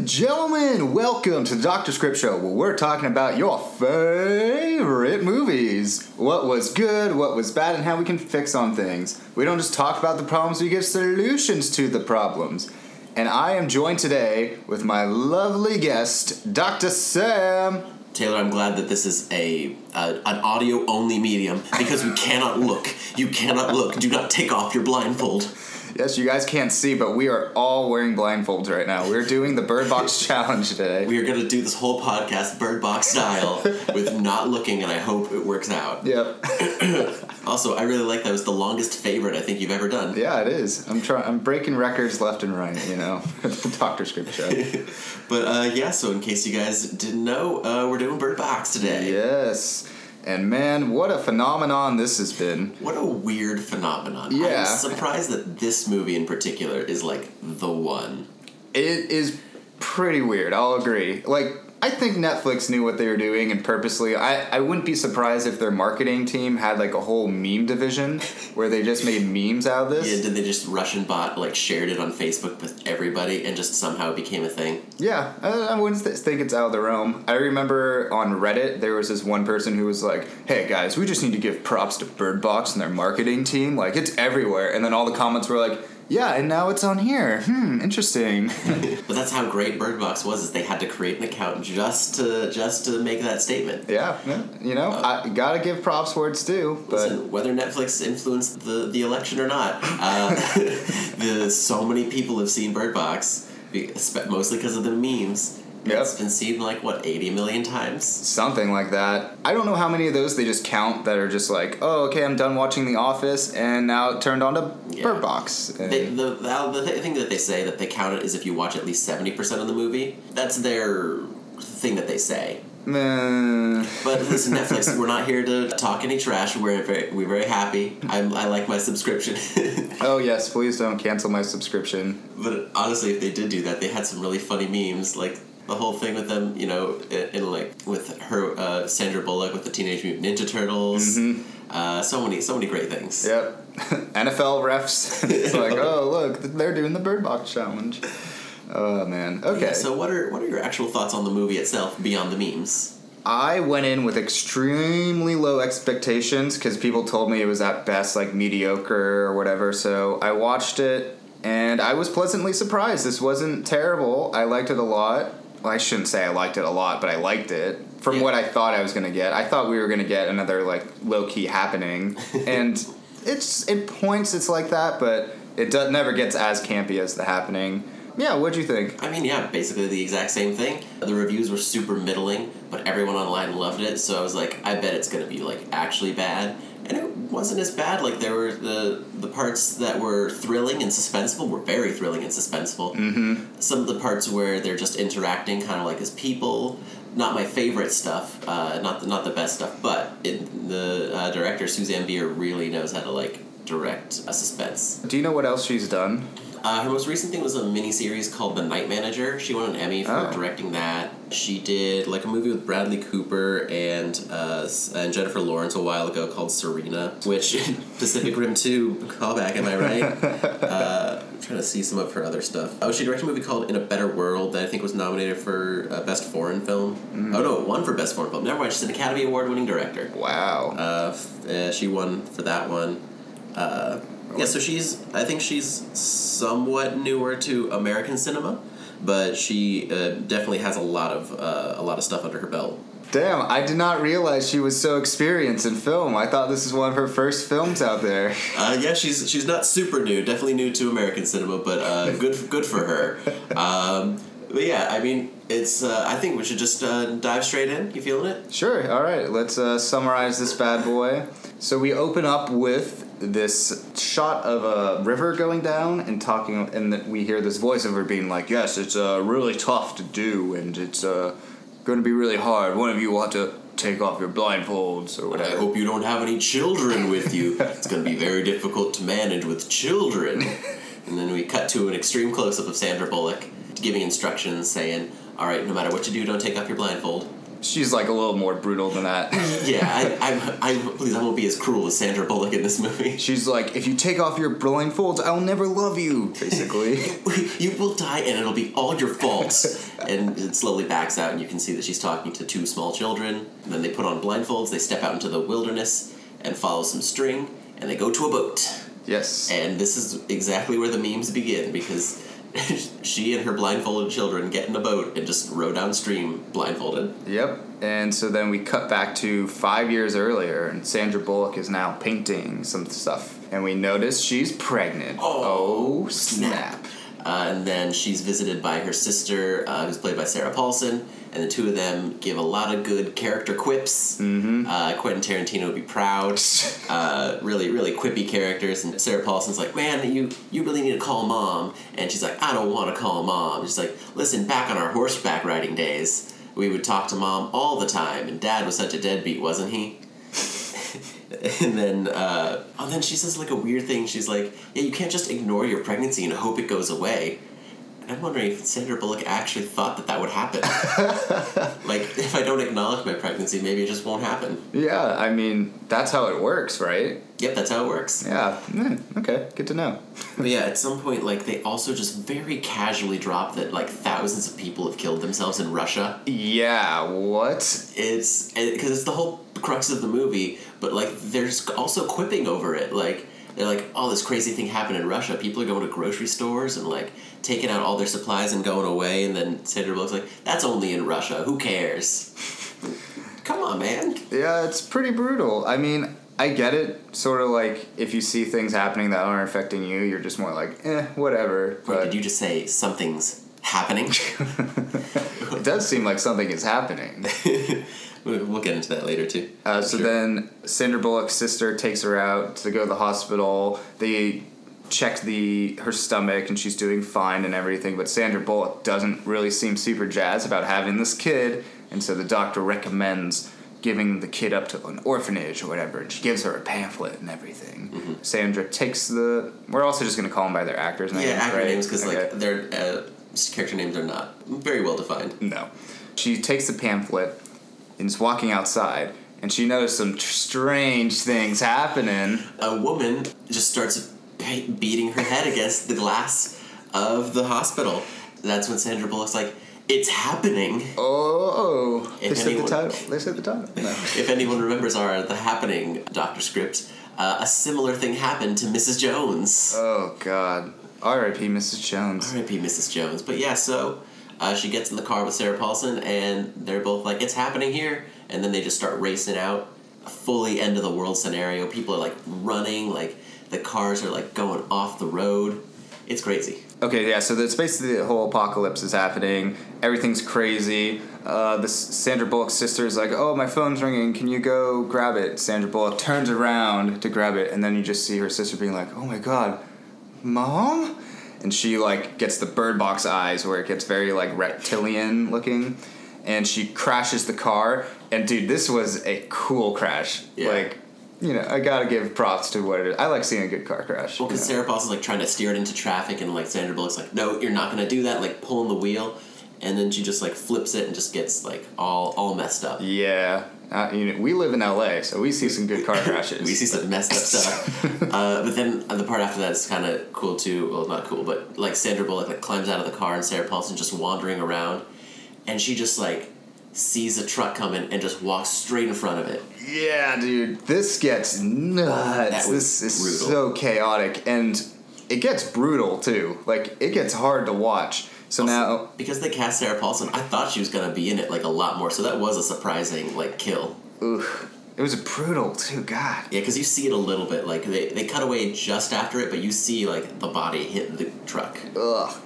and gentlemen, welcome to the Doctor Script Show, where we're talking about your favorite movies. What was good, what was bad, and how we can fix on things. We don't just talk about the problems, we give solutions to the problems. And I am joined today with my lovely guest, Dr. Sam. Taylor, I'm glad that this is a uh, an audio only medium because we cannot look. You cannot look. Do not take off your blindfold. Yes, you guys can't see, but we are all wearing blindfolds right now. We're doing the Bird Box Challenge today. We are going to do this whole podcast bird box style with not looking, and I hope it works out. Yep. Also, I really like that. It was the longest favorite I think you've ever done. Yeah, it is. I'm trying. I'm breaking records left and right. You know, the Doctor Script Show. But uh, yeah, so in case you guys didn't know, uh, we're doing bird box today. Yes. And man, what a phenomenon this has been. What a weird phenomenon. Yeah. I'm surprised that this movie in particular is like the one. It is pretty weird. I'll agree. Like, I think Netflix knew what they were doing, and purposely, I, I wouldn't be surprised if their marketing team had like a whole meme division where they just made memes out of Yeah, this. did they just Russian bot like shared it on Facebook with everybody and just somehow became a thing? Yeah, I, I wouldn't th- think it's out of the realm. I remember on Reddit there was this one person who was like, "Hey guys, we just need to give props to Bird Box and their marketing team. Like, it's everywhere." And then all the comments were like, "Yeah, and now it's on here. Hmm, interesting." But that's how great Bird Box was. Is they had to create an account just to just to make that statement. yeah, yeah, you know, I gotta give props where it's due. But Listen, whether Netflix influenced the, the election or not, uh, the so many people have seen Bird Box, mostly because of the memes. Yep. It's been seen like what eighty million times. something like that. I don't know how many of those they just count that are just like, "Oh, okay, I'm done watching The Office, and now it turned on to Yeah. Bird Box." They, the the, the thing that they say that they count it is if you watch at least seventy percent of the movie. That's their thing that they say. But listen, Netflix, we're not here to talk any trash. We're very, we're very happy. I'm, I like my subscription. oh yes, please don't cancel my subscription. but honestly, if they did do that, they had some really funny memes. Like the whole thing with them, you know, in, in like with her uh, Sandra Bullock with the Teenage Mutant Ninja Turtles. Uh, so many, so many great things. Yep. NFL refs. it's like, oh look, they're doing the Bird Box challenge. Oh man. Okay. Yeah, so what are what are your actual thoughts on the movie itself beyond the memes? I went in with extremely low expectations because people told me it was at best like mediocre or whatever. So I watched it and I was pleasantly surprised. This wasn't terrible. I liked it a lot. Well, I shouldn't say I liked it a lot, but I liked it from Yeah. what I thought I was gonna get. I thought we were gonna get another like low key happening, and it's it points it's like that, but it does, never gets as campy as the happening. Yeah, what'd you think? I mean, yeah, basically the exact same thing. The reviews were super middling, but everyone online loved it. So I was like, I bet it's gonna be like actually bad, and it wasn't as bad. Like there were the the parts that were thrilling and suspenseful were very thrilling and suspenseful. Mm-hmm. Some of the parts where they're just interacting, kind of like as people. Not my favorite stuff. Uh, not the not the best stuff, but it, the uh, director Suzanne Bier really knows how to like direct a suspense. Do you know what else she's done? Uh, her most recent thing was a miniseries called The Night Manager. She won an Emmy for Oh. directing that. She did like a movie with Bradley Cooper and uh, and Jennifer Lawrence a while ago called Serena, which Pacific Rim Two callback. Am I right? uh, I'm trying to see some of her other stuff. Oh, she directed a movie called In a Better World that I think was nominated for uh, Best Foreign Film. Mm. Oh no, it won for Best Foreign Film. Never mind. She's an Academy Award winning director. Wow. Uh, uh, she won for that one. Yeah, so she's. I think she's somewhat newer to American cinema, but she uh, definitely has a lot of uh, a lot of stuff under her belt. Damn, I did not realize she was so experienced in film. I thought this was one of her first films out there. Uh, yeah, she's she's not super new. Definitely new to American cinema, but uh, good good for her. Um, but yeah, I mean, it's. Uh, I think we should just uh, dive straight in. You feeling it? Sure, all right, let's uh, summarize this bad boy. So we open up with this shot of a river going down and talking, and then we hear this voice voiceover being like, Yes, it's uh, really tough to do, and it's uh, going to be really hard. One of you will have to take off your blindfolds or whatever." I hope you don't have any children with you. it's going to be very difficult to manage with children. and then we cut to an extreme close up of Sandra Bullock giving instructions saying, All right, no matter what you do, don't take off your blindfold. She's like a little more brutal than that. Yeah, I, I, I, please, I won't be as cruel as Sandra Bullock in this movie. She's like, if you take off your blindfolds, I'll never love you. Basically. you will die and it'll be all your fault. and it slowly backs out, and you can see that she's talking to two small children. And then they put on blindfolds, they step out into the wilderness and follow some string, and they go to a boat. yes. And this is exactly where the memes begin because she and her blindfolded children get in a boat and just row downstream blindfolded. Yep. And so then we cut back to five years earlier, and Sandra Bullock is now painting some stuff. And we notice she's pregnant. Oh, snap. Uh, and then she's visited by her sister, uh, who's played by Sarah Paulson, and the two of them give a lot of good character quips. Mm-hmm. Uh, Quentin Tarantino would be proud. Uh, really, really quippy characters. And Sarah Paulson's like, "Man, you you really need to call mom." And she's like, "I don't want to call mom." She's like, "Listen, back on our horseback riding days, we would talk to mom all the time, and dad was such a deadbeat, wasn't he?" and then uh, oh then she says like a weird thing she's like yeah you can't just ignore your pregnancy and hope it goes away and i'm wondering if sandra bullock actually thought that that would happen like if i don't acknowledge my pregnancy maybe it just won't happen Yeah, I mean, that's how it works, right? yep that's how it works Yeah. Mm, okay, good to know. but yeah at some point like they also just very casually drop that like thousands of people have killed themselves in russia Yeah, what? it's because it's the whole crux of the movie but like there's also quipping over it like they're like oh this crazy thing happened in russia people are going to grocery stores and like taking out all their supplies and going away and then sandra bullock's like that's only in russia who cares come on man Yeah, it's pretty brutal. I mean, I get it. Sort of like if you see things happening that aren't affecting you, you're just more like, eh, whatever. Wait, But did you just say something's happening it does seem like something is happening. we'll we'll get into that later too Uh, so Sure. then Sandra Bullock's sister takes her out to go to the hospital. They check the her stomach and she's doing fine and everything, but Sandra Bullock doesn't really seem super jazzed about having this kid, and so the doctor recommends giving the kid up to an orphanage or whatever, and she gives her a pamphlet and everything. Sandra takes the. We're also just gonna call them by their actors' names, yeah actor right? names because Okay. like their uh, character names are not very well defined No. She takes the pamphlet and is walking outside, and she noticed some tr- strange things happening. a woman just starts beating her head against the glass of the hospital. That's when Sandra Bullock's like, "It's happening." Oh, they If said the title. They said the title. No. If anyone remembers our The Happening Doctor script, uh, a similar thing happened to Mrs. Jones. oh God. R.I.P. Mrs. Jones. R.I.P. Mrs. Jones. But yeah, so uh, she gets in the car with Sarah Paulson, and they're both like, "It's happening here," and then they just start racing out. A fully end of the world scenario. People are like running, like the cars are like going off the road. It's crazy. Okay, yeah. So it's basically the whole apocalypse is happening. Everything's crazy. Uh, this Sandra Bullock's sister is like, "Oh, my phone's ringing. Can you go grab it?" Sandra Bullock turns around to grab it, and then you just see her sister being like, "Oh my God, mom!" And she like gets the bird box eyes, where it gets very like reptilian looking, and she crashes the car. And dude, this was a cool crash. Yeah. Like, you know, I gotta give props to what it is. I like seeing a good car crash. Well, because you know? Sarah Paulson's like trying to steer it into traffic, and like Sandra Bullock's like, "No, you're not gonna do that." Like pulling the wheel, and then she just like flips it and just gets like all all messed up. Yeah, uh, you know, we live in LA, so we see some good car crashes. We see some messed up stuff. uh, but then uh, the part after that is kind of cool too. Well, not cool, but like Sandra Bullock like climbs out of the car and Sarah Paulson just wandering around, and she just like sees a truck coming and just walks straight in front of it. Yeah, dude, this gets nuts. This is brutal. so chaotic, and it gets brutal too. Like it gets hard to watch. So now, Because they cast Sarah Paulson, I thought she was gonna be in it like a lot more. So that was a surprising like kill. ugh, it was brutal too. God. Yeah, because you see it a little bit. Like they, they cut away just after it, but you see like the body hit the truck. Ugh.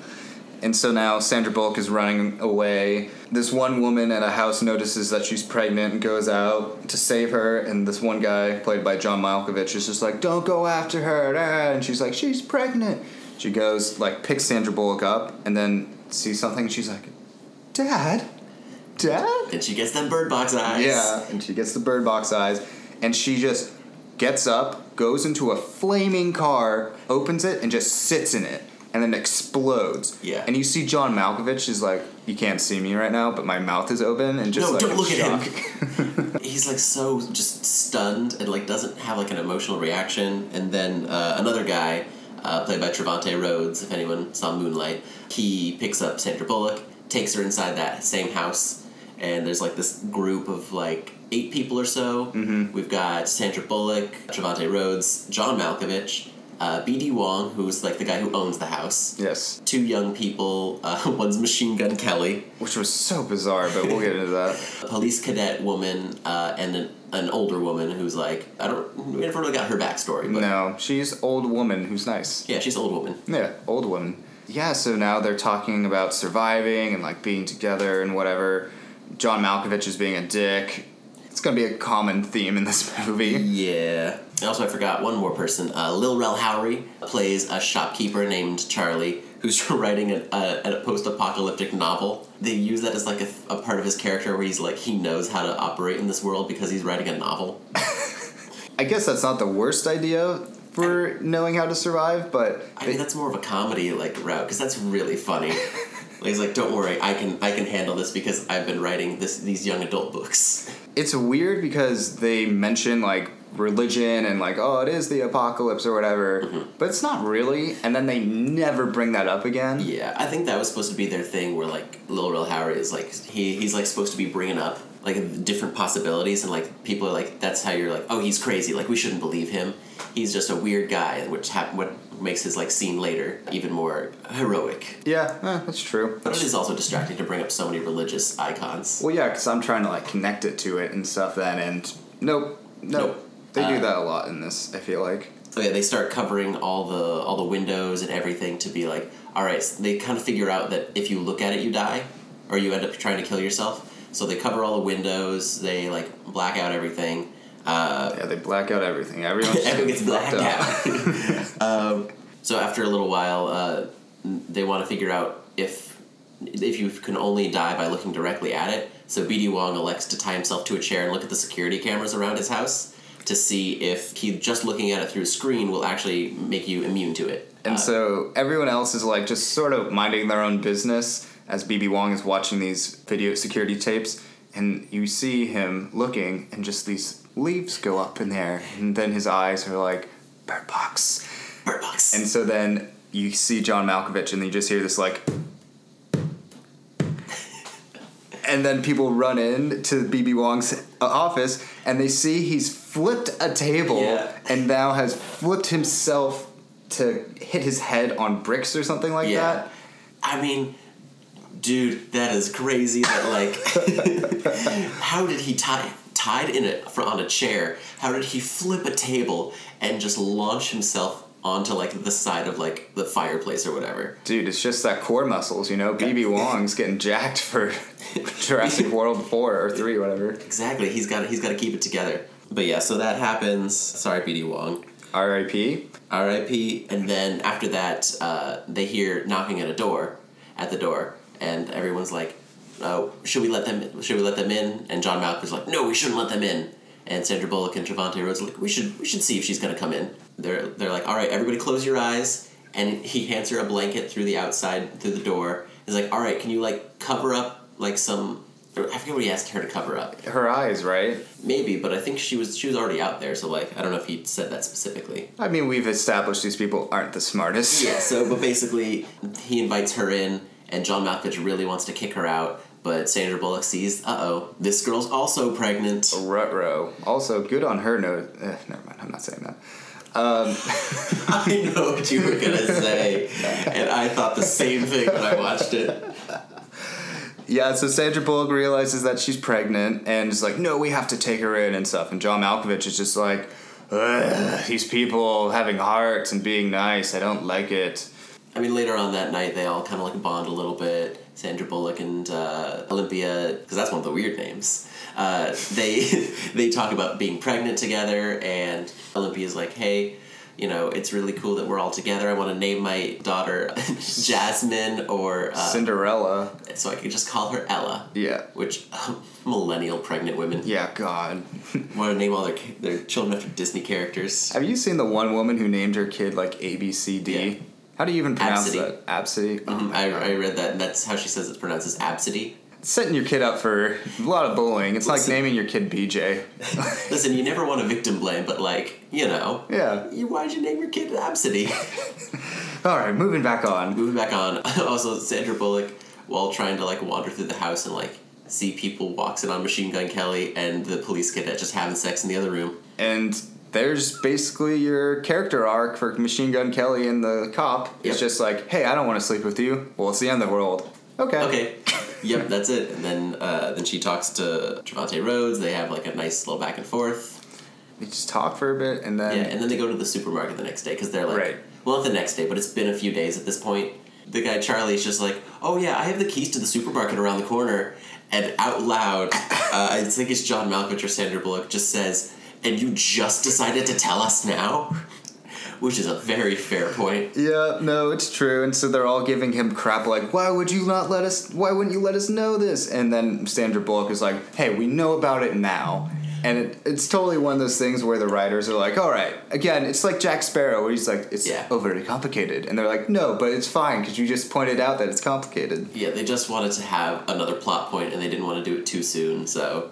And so now Sandra Bullock is running away. This one woman at a house notices that she's pregnant and goes out to save her. And this one guy, played by John Malkovich, is just like, "Don't go after her!" ah," And she's like, "She's pregnant." She goes, like, picks Sandra Bullock up, and then sees something. And she's like, "Dad, Dad." And she gets them bird box eyes. Yeah, and she gets the bird box eyes, and she just gets up, goes into a flaming car, opens it, and just sits in it. And then explodes. Yeah. And you see John Malkovich is like, you can't see me right now, but my mouth is open and just No, like don't look at him. He's like so just stunned and like doesn't have like an emotional reaction. And then uh, another guy, uh, played by Trevante Rhodes, if anyone saw Moonlight, he picks up Sandra Bullock, takes her inside that same house, and there's like this group of like eight people or so. Mm-hmm. We've got Sandra Bullock, Trevante Rhodes, John Malkovich. Uh, B.D. Wong, who's like the guy who owns the house. yes. Two young people. Uh, one's Machine Gun Kelly, Which was so bizarre, but we'll get into that. a police cadet woman uh, and an, an older woman who's like I don't we never really got her backstory, but No, she's old woman who's nice. yeah, she's old woman. Yeah, old woman. Yeah, so now they're talking about surviving and like being together and whatever. John Malkovich is being a dick. It's gonna be a common theme in this movie. Yeah. And also, I forgot one more person. Uh, Lil Rel Howery plays a shopkeeper named Charlie who's writing a, a, a post-apocalyptic novel. They use that as like a, a part of his character where he's like he knows how to operate in this world because he's writing a novel. I guess that's not the worst idea for knowing how to survive, but I mean, that's more of a comedy like route because that's really funny. like, he's like, "Don't worry, I can I can handle this because I've been writing this these young adult books." it's weird because they mention like religion and like oh it is the apocalypse or whatever, but it's not really. And then they never bring that up again. Yeah, I think that was supposed to be their thing, where like Lil Rel Howery is like he he's like supposed to be bringing up like different possibilities, and like people are like that's how you're like oh he's crazy, like we shouldn't believe him. He's just a weird guy, which hap- what makes his like scene later even more heroic. Yeah, eh, that's true. But it is also distracting to bring up so many religious icons. Well, yeah, because I'm trying to like connect it to it and stuff. Then and nope, nope. Nope. They do Uh, that a lot in this. I feel like. So yeah, they start covering all the all the windows and everything to be like, all right. So they kind of figure out that if you look at it, you die, or you end up trying to kill yourself. So they cover all the windows. They like black out everything. Uh, Yeah, they black out everything. Everyone gets blacked out. um, so after a little while, uh, they want to figure out if if you can only die by looking directly at it. So BD Wong elects to tie himself to a chair and look at the security cameras around his house to see if he just looking at it through a screen will actually make you immune to it. And Uh, so everyone else is like just sort of minding their own business as BD Wong is watching these video security tapes, and you see him looking, and just these leaves go up in there, and then his eyes are like bird box, Bird Box. and so then you see John Malkovich, and then you just hear this like. And then people run in to BD Wong's office and they see he's flipped a table Yeah. and now has flipped himself to hit his head on bricks or something like yeah. that. I mean, dude, that is crazy. That like, how did he tie tied in it on a chair? How did he flip a table and just launch himself onto like the side of like the fireplace or whatever? Dude, it's just that core muscles, you know. BD Wong's getting jacked for Jurassic World four or three, whatever. Exactly. He's got he's got to keep it together. But yeah, so that happens. Sorry, BD Wong. R.I.P. R.I.P. And then after that, uh, they hear knocking at a door, at the door, and everyone's like, oh, "Should we let them? Should we let them in?" And John Malkovich is like, "No, we shouldn't let them in." And Sandra Bullock and Trevante Rhodes are like, "We should, we should see if she's gonna come in." They're they're like, "All right, everybody, close your eyes." And he hands her a blanket through the outside through the door. He's like, "All right, can you like cover up like some?" I forget what he asked her to cover up. Her eyes, right? Maybe, but I think she was she was already out there. So like, I don't know if he said that specifically. I mean, we've established these people aren't the smartest. Yeah, so but basically he invites her in and John Malkovich really wants to kick her out, but Sandra Bullock sees, uh oh, this girl's also pregnant. Rutro. Also, good on her note. Eh, never mind. I'm not saying that. Um, I know what you were gonna say. And I thought the same thing when I watched it. Yeah, so Sandra Bullock realizes that she's pregnant and is like, no, we have to take her in and stuff. And John Malkovich is just like, "Ugh, these people having hearts and being nice, I don't like it. I mean, later on that night, they all kind of like bond a little bit. Sandra Bullock and uh, Olympia, because that's one of the weird names. Uh, they they talk about being pregnant together, and Olympia's like, "Hey, you know, it's really cool that we're all together. I want to name my daughter Jasmine, or uh, Cinderella. so I could just call her Ella." Yeah. Which millennial pregnant women Yeah, God. want to name all their their children after Disney characters. Have you seen the one woman who named her kid like A, B, C, D? Yeah. How do you even pronounce Absidy. that? Absidy. Oh Mhm. I, I read that, and that's how she says it's pronounced as absidy. Setting your kid up for a lot of bullying. It's like naming your kid BJ. Listen, you never want to victim blame, but like, you know, yeah. you, why'd you name your kid Absidy? All right, moving back on. Moving back on, also Sandra Bullock, while trying to like wander through the house and like see people walks in on Machine Gun Kelly and the police cadet just having sex in the other room. And there's basically your character arc for Machine Gun Kelly and the cop. Yep. It's just like, hey, I don't want to sleep with you. Well, it's the end of the world. Okay. Okay. yep, that's it. And then uh, then she talks to Trevante Rhodes. They have like a nice little back and forth. They just talk for a bit and then Yeah, and then they go to the supermarket the next day because they're like, Right. well, not the next day, but it's been a few days at this point. The guy Charlie's just like, oh yeah, I have the keys to the supermarket around the corner, and out loud, uh, I think it's John Malkovich or Sandra Bullock just says, and you just decided to tell us now, which is a very fair point. Yeah, no, it's true. And so they're all giving him crap like, why would you not let us, why wouldn't you let us know this? And then Sandra Bullock is like, hey, we know about it now. And it, it's totally one of those things where the writers are like, all right, again, it's like Jack Sparrow, where he's like, it's Yeah. overly complicated. And they're like, no, but it's fine because you just pointed out that it's complicated. Yeah, they just wanted to have another plot point, and they didn't want to do it too soon. So,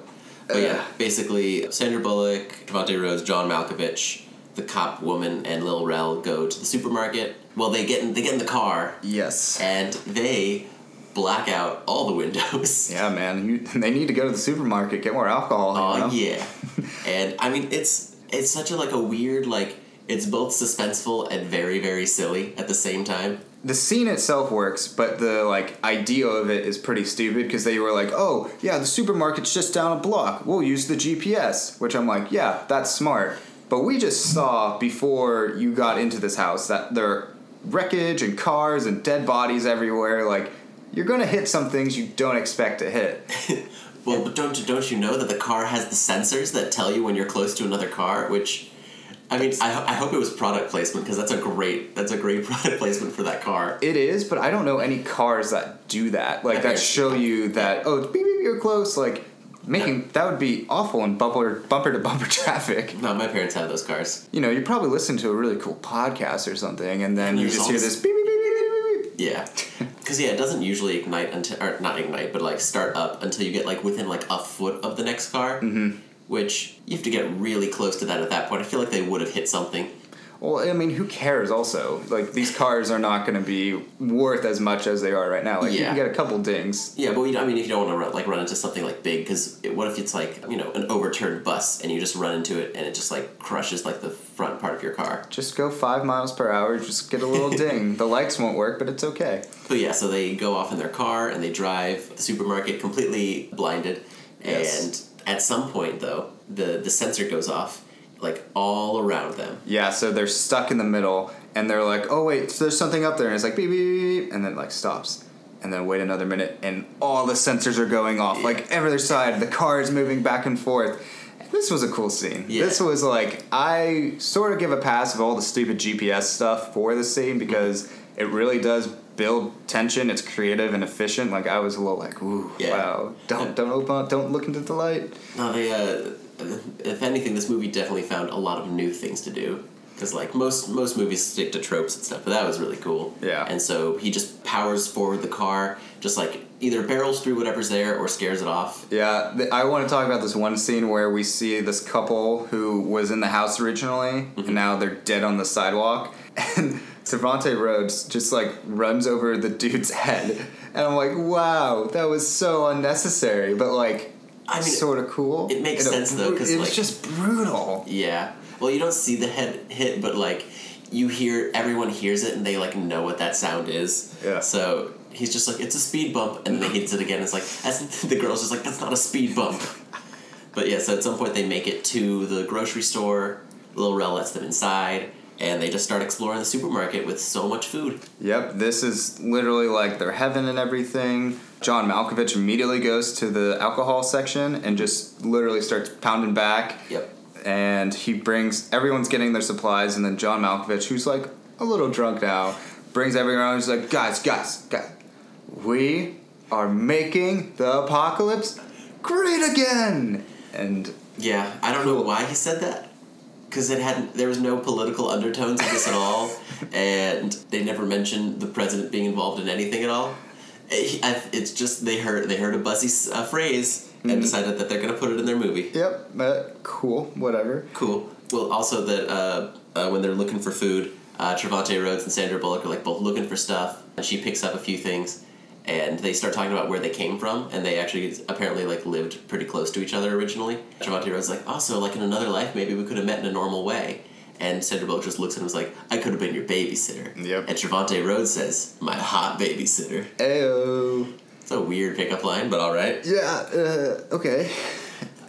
but yeah, basically, Sandra Bullock, Devontae Rhodes, John Malkovich, the cop woman, and Lil Rel go to the supermarket. Well, they get in, they get in the car, Yes. and they black out all the windows. Yeah, man. You, they need to go to the supermarket, get more alcohol. Oh know? yeah, and I mean it's it's such a like a weird like it's both suspenseful and very very silly at the same time. The scene itself works, but the like idea of it is pretty stupid because they were like, "Oh, yeah, the supermarket's just down a block. We'll use the GPS." Which I'm like, "Yeah, that's smart." But we just saw before you got into this house that there are wreckage and cars and dead bodies everywhere. Like, you're gonna hit some things you don't expect to hit. Well, but don't don't you know that the car has the sensors that tell you when you're close to another car? Which, I mean, I, ho- I hope it was product placement because that's a great that's a great product placement for that car. It is, but I don't know any cars that do that. Like that show you that oh, beep, beep, you're close. Like making that would be awful in bumper bumper to bumper traffic. No, my parents have those cars. you know, you're probably listening to a really cool podcast or something, and then And you just hear this- this beep beep beep beep beep beep. Yeah, because yeah, it doesn't usually ignite until or not ignite, but like start up until you get like within like a foot of the next car. Mm-hmm. Which you have to get really close to that at that point. I feel like they would have hit something. Well, I mean, who cares? Also, like these cars are not going to be worth as much as they are right now. Like you Yeah. can get a couple dings. Yeah, but we, I mean, if you don't want to run, like run into something like big, because what if it's like you know an overturned bus and you just run into it and it just like crushes like the front part of your car. Just go five miles per hour. Just get a little ding. The lights won't work, but it's okay. But yeah, so they go off in their car and they drive the supermarket completely blinded. Yes. And at some point, though, the the sensor goes off, like all around them. Yeah, so they're stuck in the middle, and they're like, "Oh wait, so there's something up there," and it's like beep beep and then it, like stops, and then wait another minute, and all the sensors are going off, Yeah. like every other side. The car is moving back and forth. This was a cool scene. Yeah. This was like I sort of give a pass of all the stupid GPS stuff for the scene because it really does build tension. It's creative and efficient. Like I was a little like, "Ooh, Yeah. wow! Don't don't open, up, don't look into the light." No, they. Uh, if anything, this movie definitely found a lot of new things to do. Because like most most movies stick to tropes and stuff, but that was really cool. Yeah. And so he just powers forward the car, just like either barrels through whatever's there or scares it off. Yeah, th- I want to talk about this one scene where we see this couple who was in the house originally, and now they're dead on the sidewalk, and Trevante Rhodes just like runs over the dude's head, and I'm like, wow, that was so unnecessary, but like, I mean, sort of cool. it makes a sense, though, bru- 'cause, it was just brutal. Yeah. Well, you don't see the head hit, but like you hear everyone hears it and they like know what that sound is. Yeah. So he's just like it's a speed bump, and then he hits it again. It's like that's the girl's just like that's not a speed bump. But yeah, so at some point they make it to the grocery store. Lil Rel lets them inside, and they just start exploring the supermarket with so much food. Yep, this is literally like their heaven and everything. John Malkovich immediately goes to the alcohol section and just literally starts pounding back. Yep. and he brings everyone's getting their supplies and then john malkovich who's like a little drunk now brings everyone around. he's like guys guys guys we are making the apocalypse great again and Yeah, I don't know why he said that, because it hadn't. There was no political undertones of this at all, and they never mentioned the president being involved in anything at all. It- It's just they heard they heard a buzzy uh, phrase and decided that they're gonna put it in their movie. Yep, but cool, whatever. Cool. Well, also that uh, uh, when they're looking for food, uh, Trevante Rhodes and Sandra Bullock are like both looking for stuff, and she picks up a few things, and they start talking about where they came from, and they actually apparently like lived pretty close to each other originally. Rhodes is like, also like in another life, maybe we could have met in a normal way. And Sandra Bullock just looks at him and was like, I could have been your babysitter. Yep. And Trevante Rhodes says, my hot babysitter. Ayo. It's a weird pickup line, but all right. Yeah, uh, okay.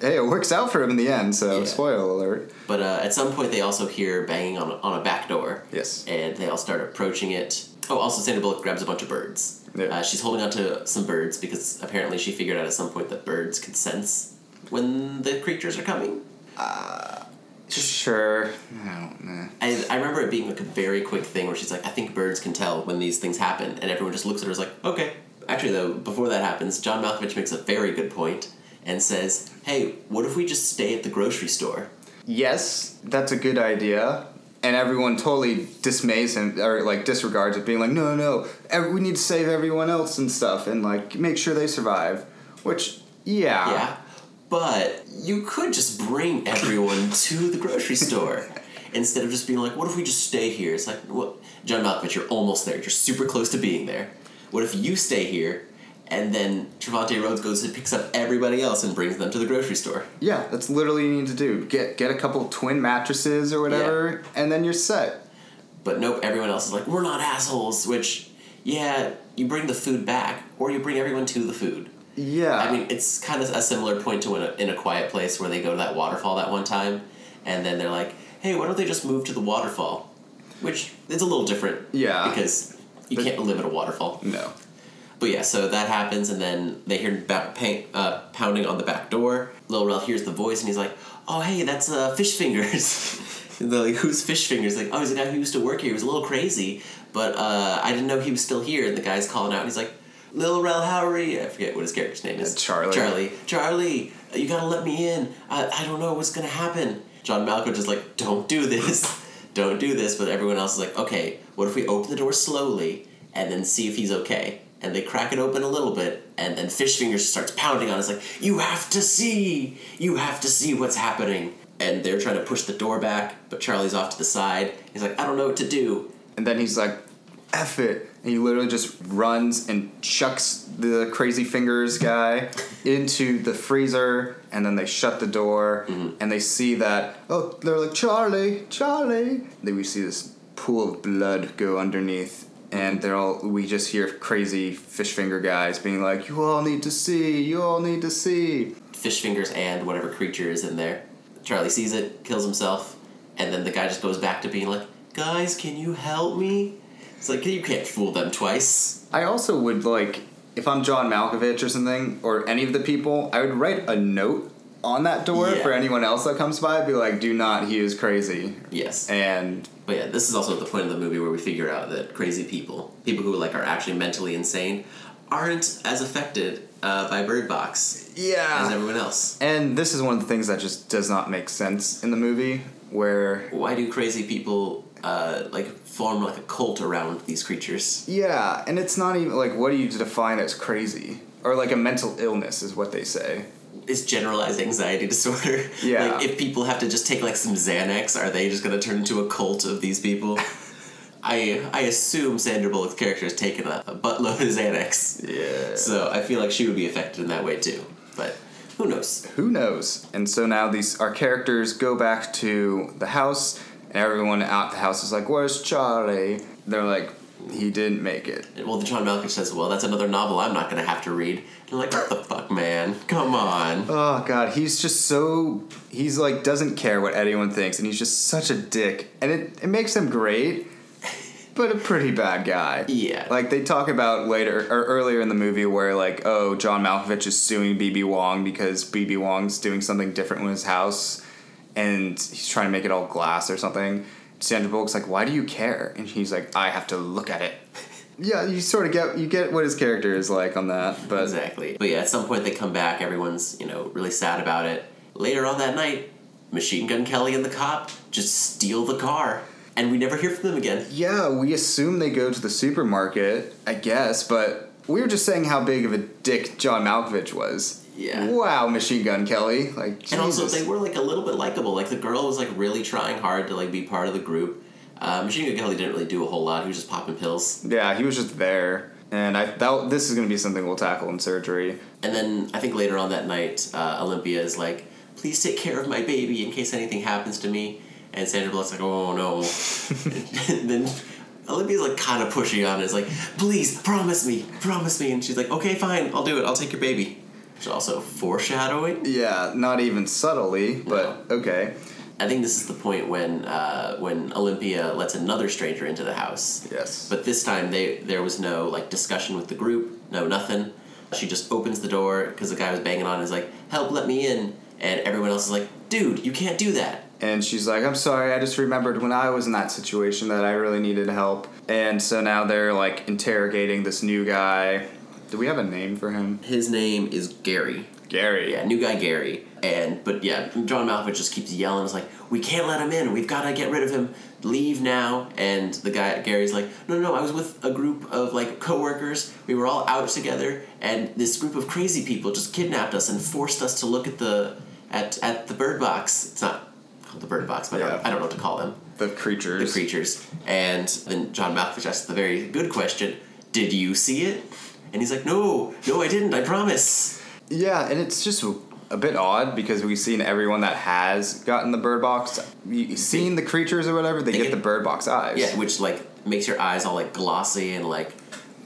Hey, it works out for him in the end, so Yeah. spoiler alert. But uh, at some point, they also hear banging on, on a back door. Yes. And they all start approaching it. Oh, also, Sandra Bullock grabs a bunch of birds. Yeah. Uh, she's holding on to some birds because apparently she figured out at some point that birds can sense when the creatures are coming. Sure. I don't know. I, I remember it being like a very quick thing where she's like, I think birds can tell when these things happen. And everyone just looks at her and is like, okay. Actually, though, before that happens, John Malkovich makes a very good point and says, hey, what if we just stay at the grocery store? Yes, that's a good idea. And everyone totally dismays him or like disregards it, being like, no, no, ev- we need to save everyone else and stuff, and like make sure they survive. Which, yeah, Yeah. But you could just bring everyone to the grocery store instead of just being like, what if we just stay here? It's like, what? John Malkovich, you're almost there. You're super close to being there. What if you stay here and then Trevante Rhodes goes and picks up everybody else and brings them to the grocery store? yeah, that's literally what you need to do. Get get a couple twin mattresses or whatever, and then you're set. But nope, everyone else is like, we're not assholes, which, yeah, you bring the food back or you bring everyone to the food. Yeah, I mean, it's kind of a similar point to in a, in a quiet place where they go to that waterfall that one time, and then they're like, "Hey, why don't they just move to the waterfall?" Which is a little different. Yeah. Because you But- can't live at a waterfall. no. But yeah, so that happens, and then they hear ba- uh, pounding on the back door. Lil Rel hears the voice, and he's like, "Oh, hey, that's uh, Fish Fingers." and they're like, "Who's Fish Fingers?" Like, "Oh, he's a guy who used to work here. He was a little crazy, but uh, I didn't know he was still here." And the guy's calling out, and he's like, "Lil Rel, how are you?" I forget what his character's name is. Charlie. Charlie. Charlie, you gotta let me in. I, I don't know what's gonna happen. John Malkovich is like, "Don't do this, don't do this." But everyone else is like, "Okay, what if we open the door slowly and then see if he's okay?" And they crack it open a little bit, and then Fish Fingers starts pounding on. it. It's like, "You have to see, you have to see what's happening." And they're trying to push the door back, but Charlie's off to the side. He's like, "I don't know what to do." And then he's like, F it. And he literally just runs and chucks the crazy fingers guy into the freezer. And then they shut the door. Mm-hmm. And they see that, oh, they're like, Charlie, Charlie. Then we see this pool of blood go underneath. And they're all, we just hear crazy fish finger guys being like, you all need to see, you all need to see. Fish Fingers and whatever creature is in there. Charlie sees it, kills himself, and then the guy just goes back to being like, "Guys, can you help me?" It's like you can't fool them twice. I also would like if I'm John Malkovich or something, or any of the people, I would write a note on that door Yeah. for anyone else that comes by. Be like, "Do not, he is crazy." Yes, And but yeah, this is also the point of the movie where we figure out that crazy people, people who like are actually mentally insane, aren't as affected uh, by Bird Box as yeah, everyone else. and this is one of the things that just does not make sense in the movie. Where Why do crazy people uh, like form like a cult around these creatures? yeah, and it's not even like what do you define as crazy or like a mental illness is what they say. It's generalized anxiety disorder. Yeah. Like if people have to just take like some Xanax, are they just gonna turn into a cult of these people? I I assume Sandra Bullock's character has taken a, a buttload of Xanax, Yeah. so I feel like she would be affected in that way too. But who knows? who knows? And so now these our characters go back to the house, and everyone out the house is like, "Where's Charlie?" They're like, "He didn't make it." Well, the John Malkovich says, "Well, that's another novel I'm not gonna have to read." And like, "What the fuck, man? Come on." Oh god, he's just so he's like doesn't care what anyone thinks, and he's just such a dick, and it it makes him great. But a pretty bad guy. Yeah. Like they talk about later or earlier in the movie where like, oh, John Malkovich is suing BD Wong because BD Wong's doing something different with his house and he's trying to make it all glass or something. Sandra Bullock's like, why do you care? And he's like, I have to look at it. Yeah, you sort of get you get what his character is like on that, but Exactly. But yeah, at some point they come back. Everyone's you know really sad about it. Later on that night, Machine Gun Kelly and the cop just steal the car, and we never hear from them again. Yeah, we assume they go to the supermarket, I guess, but we were just saying how big of a dick John Malkovich was. Yeah. Wow, Machine Gun Kelly. Like, And also, they were like a little bit likable. Like the girl was like really trying hard to like be part of the group. Uh, Machine Gun Kelly didn't really do a whole lot. He was just popping pills. Yeah, he was just there. And I that this is gonna be something we'll tackle in surgery. And then I think later on that night, uh, Olympia is like, "Please take care of my baby in case anything happens to me." And Sandra Bullock's like, "Oh no." and then Olympia's like kind of pushy on it. Is like, "Please promise me, promise me." And she's like, "Okay, fine, I'll do it. I'll take your baby." Which is also foreshadowing. Yeah, not even subtly, but okay. I think this is the point when uh, when Olympia lets another stranger into the house. Yes. But this time they there was no like discussion with the group, no nothing. She just opens the door because the guy was banging on. and is like, "Help, let me in!" And everyone else is like, "Dude, you can't do that." And she's like, I'm sorry, I just remembered when I was in that situation that I really needed help. And so now they're like interrogating this new guy. Do we have a name for him? His name is Gary. Gary. Yeah, new guy Gary. And but yeah, John Malkovich just keeps yelling. It's like, "We can't let him in. We've got to get rid of him. Leave now." And the guy Gary's like, "No, no, no. I was with a group of like coworkers. We were all out together, and this group of crazy people just kidnapped us and forced us to look at the at at the bird box. It's not called the bird box, but I, don't, I don't know what to call them. The creatures. The creatures. creatures. And then John Malkovich asks the very good question: Did you see it? And he's like, "No, no, I didn't. I promise." Yeah, and it's just a bit odd because we've seen everyone that has gotten the bird box, you- seen the creatures or whatever, they, They get get- the bird box eyes. Yeah, which like makes your eyes all like glossy and like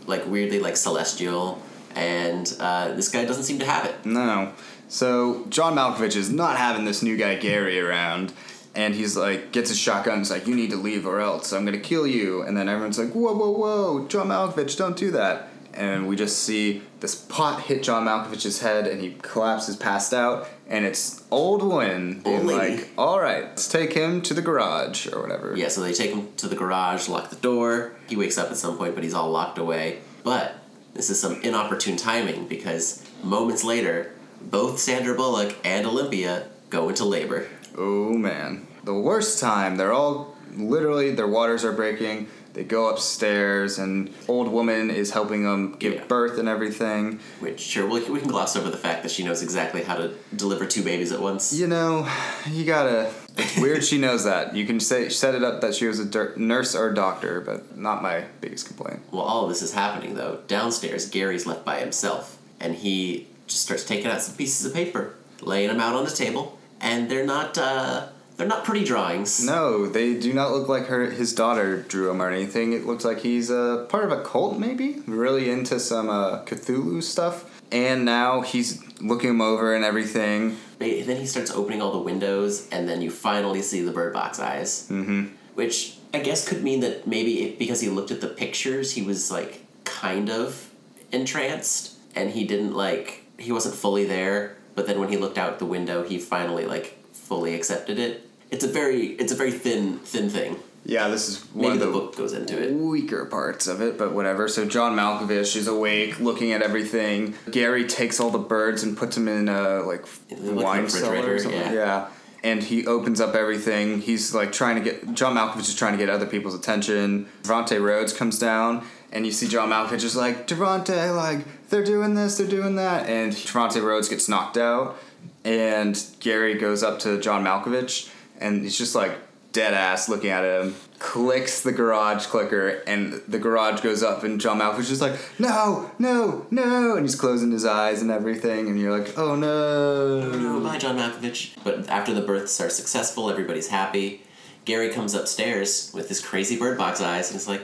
like weirdly like celestial. And uh, this guy doesn't seem to have it. No. So John Malkovich is not having this new guy Gary around, and he's like gets his shotgun. And is like, "You need to leave, or else I'm gonna kill you." And then everyone's like, "Whoa, whoa, whoa, John Malkovich, don't do that." And we just see this pot hit John Malkovich's head, and he collapses, passed out. And it's old Wynn being like, "All right, let's take him to the garage or whatever." Yeah, so they take him to the garage, lock the door. He wakes up at some point, but he's all locked away. But this is some inopportune timing because moments later, both Sandra Bullock and Olympia go into labor. Oh man, the worst time. They're all literally their waters are breaking. They go upstairs, and old woman is helping them give Yeah. birth and everything. Which, sure, we can, we can gloss over the fact that she knows exactly how to deliver two babies at once. You know, you gotta. It's weird she knows that. You can say set it up that she was a dir- nurse or doctor, but not my biggest complaint. While all of this is happening, though, downstairs, Gary's left by himself, and he just starts taking out some pieces of paper, laying them out on the table, and they're not uh, they're not pretty drawings. No, they do not look like her. His daughter drew him or anything. It looks like he's a part of a cult, maybe really into some uh, Cthulhu stuff. And now he's looking him over and everything. They- Then he starts opening all the windows, and then you finally see the bird box eyes. Mm-hmm. Which I guess could mean that maybe it, because he looked at the pictures, he was like kind of entranced, and he didn't like he wasn't fully there. But then when he looked out the window, he finally like fully accepted it. It's a very it's a very thin thin thing. Yeah, this is one Maybe the the book goes into it. weaker parts of it, but whatever. So John Malkovich is awake, looking at everything. Gary takes all the birds and puts them in a like In wine cellar or refrigerator, something. yeah. And he opens up everything. He's like trying to get John Malkovich is trying to get other people's attention. Devontae Rhodes comes down, and you see John Malkovich is like Devontae, like they're doing this, they're doing that, and Devontae Rhodes gets knocked out, and Gary goes up to John Malkovich, and he's just like dead ass looking at him, clicks the garage clicker, and the garage goes up, and John Malkovich is just like, no, no, no, and he's closing his eyes and everything, and you're like, oh no. Oh, bye, John Malkovich. But after the births are successful, everybody's happy. Gary comes upstairs with his crazy bird box eyes and is like,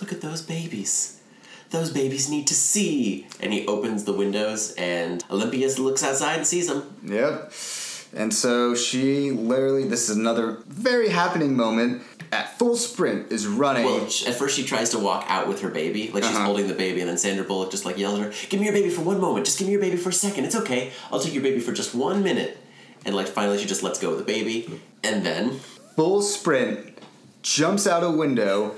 Look at those babies. Those babies need to see. And he opens the windows, and Olympia looks outside and sees them. Yep. And so she literally, this is another very happening moment. At full sprint, is running. Well, at first she tries to walk out with her baby, like she's Uh-huh. holding the baby, and then Sandra Bullock just like yells at her, "Give me your baby for one moment. Just give me your baby for a second. It's okay. I'll take your baby for just one minute." And like finally, she just lets go of the baby, and then full sprint, jumps out a window,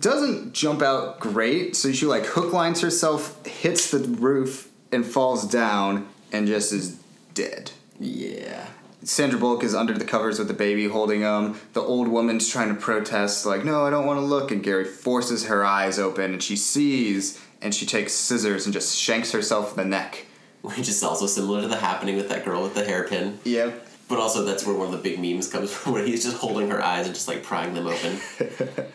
doesn't jump out great, so she like hook lines herself, hits the roof, and falls down, and just is dead. yeah, Sandra Bullock is under the covers with the baby holding him. The old woman's trying to protest, like, no, I don't want to look. And Gary forces her eyes open and she sees and she takes scissors and just shanks herself in the neck. Which is also similar to the happening with that girl with the hairpin. Yep. But also, that's where one of the big memes comes from, where he's just holding her eyes and just like prying them open.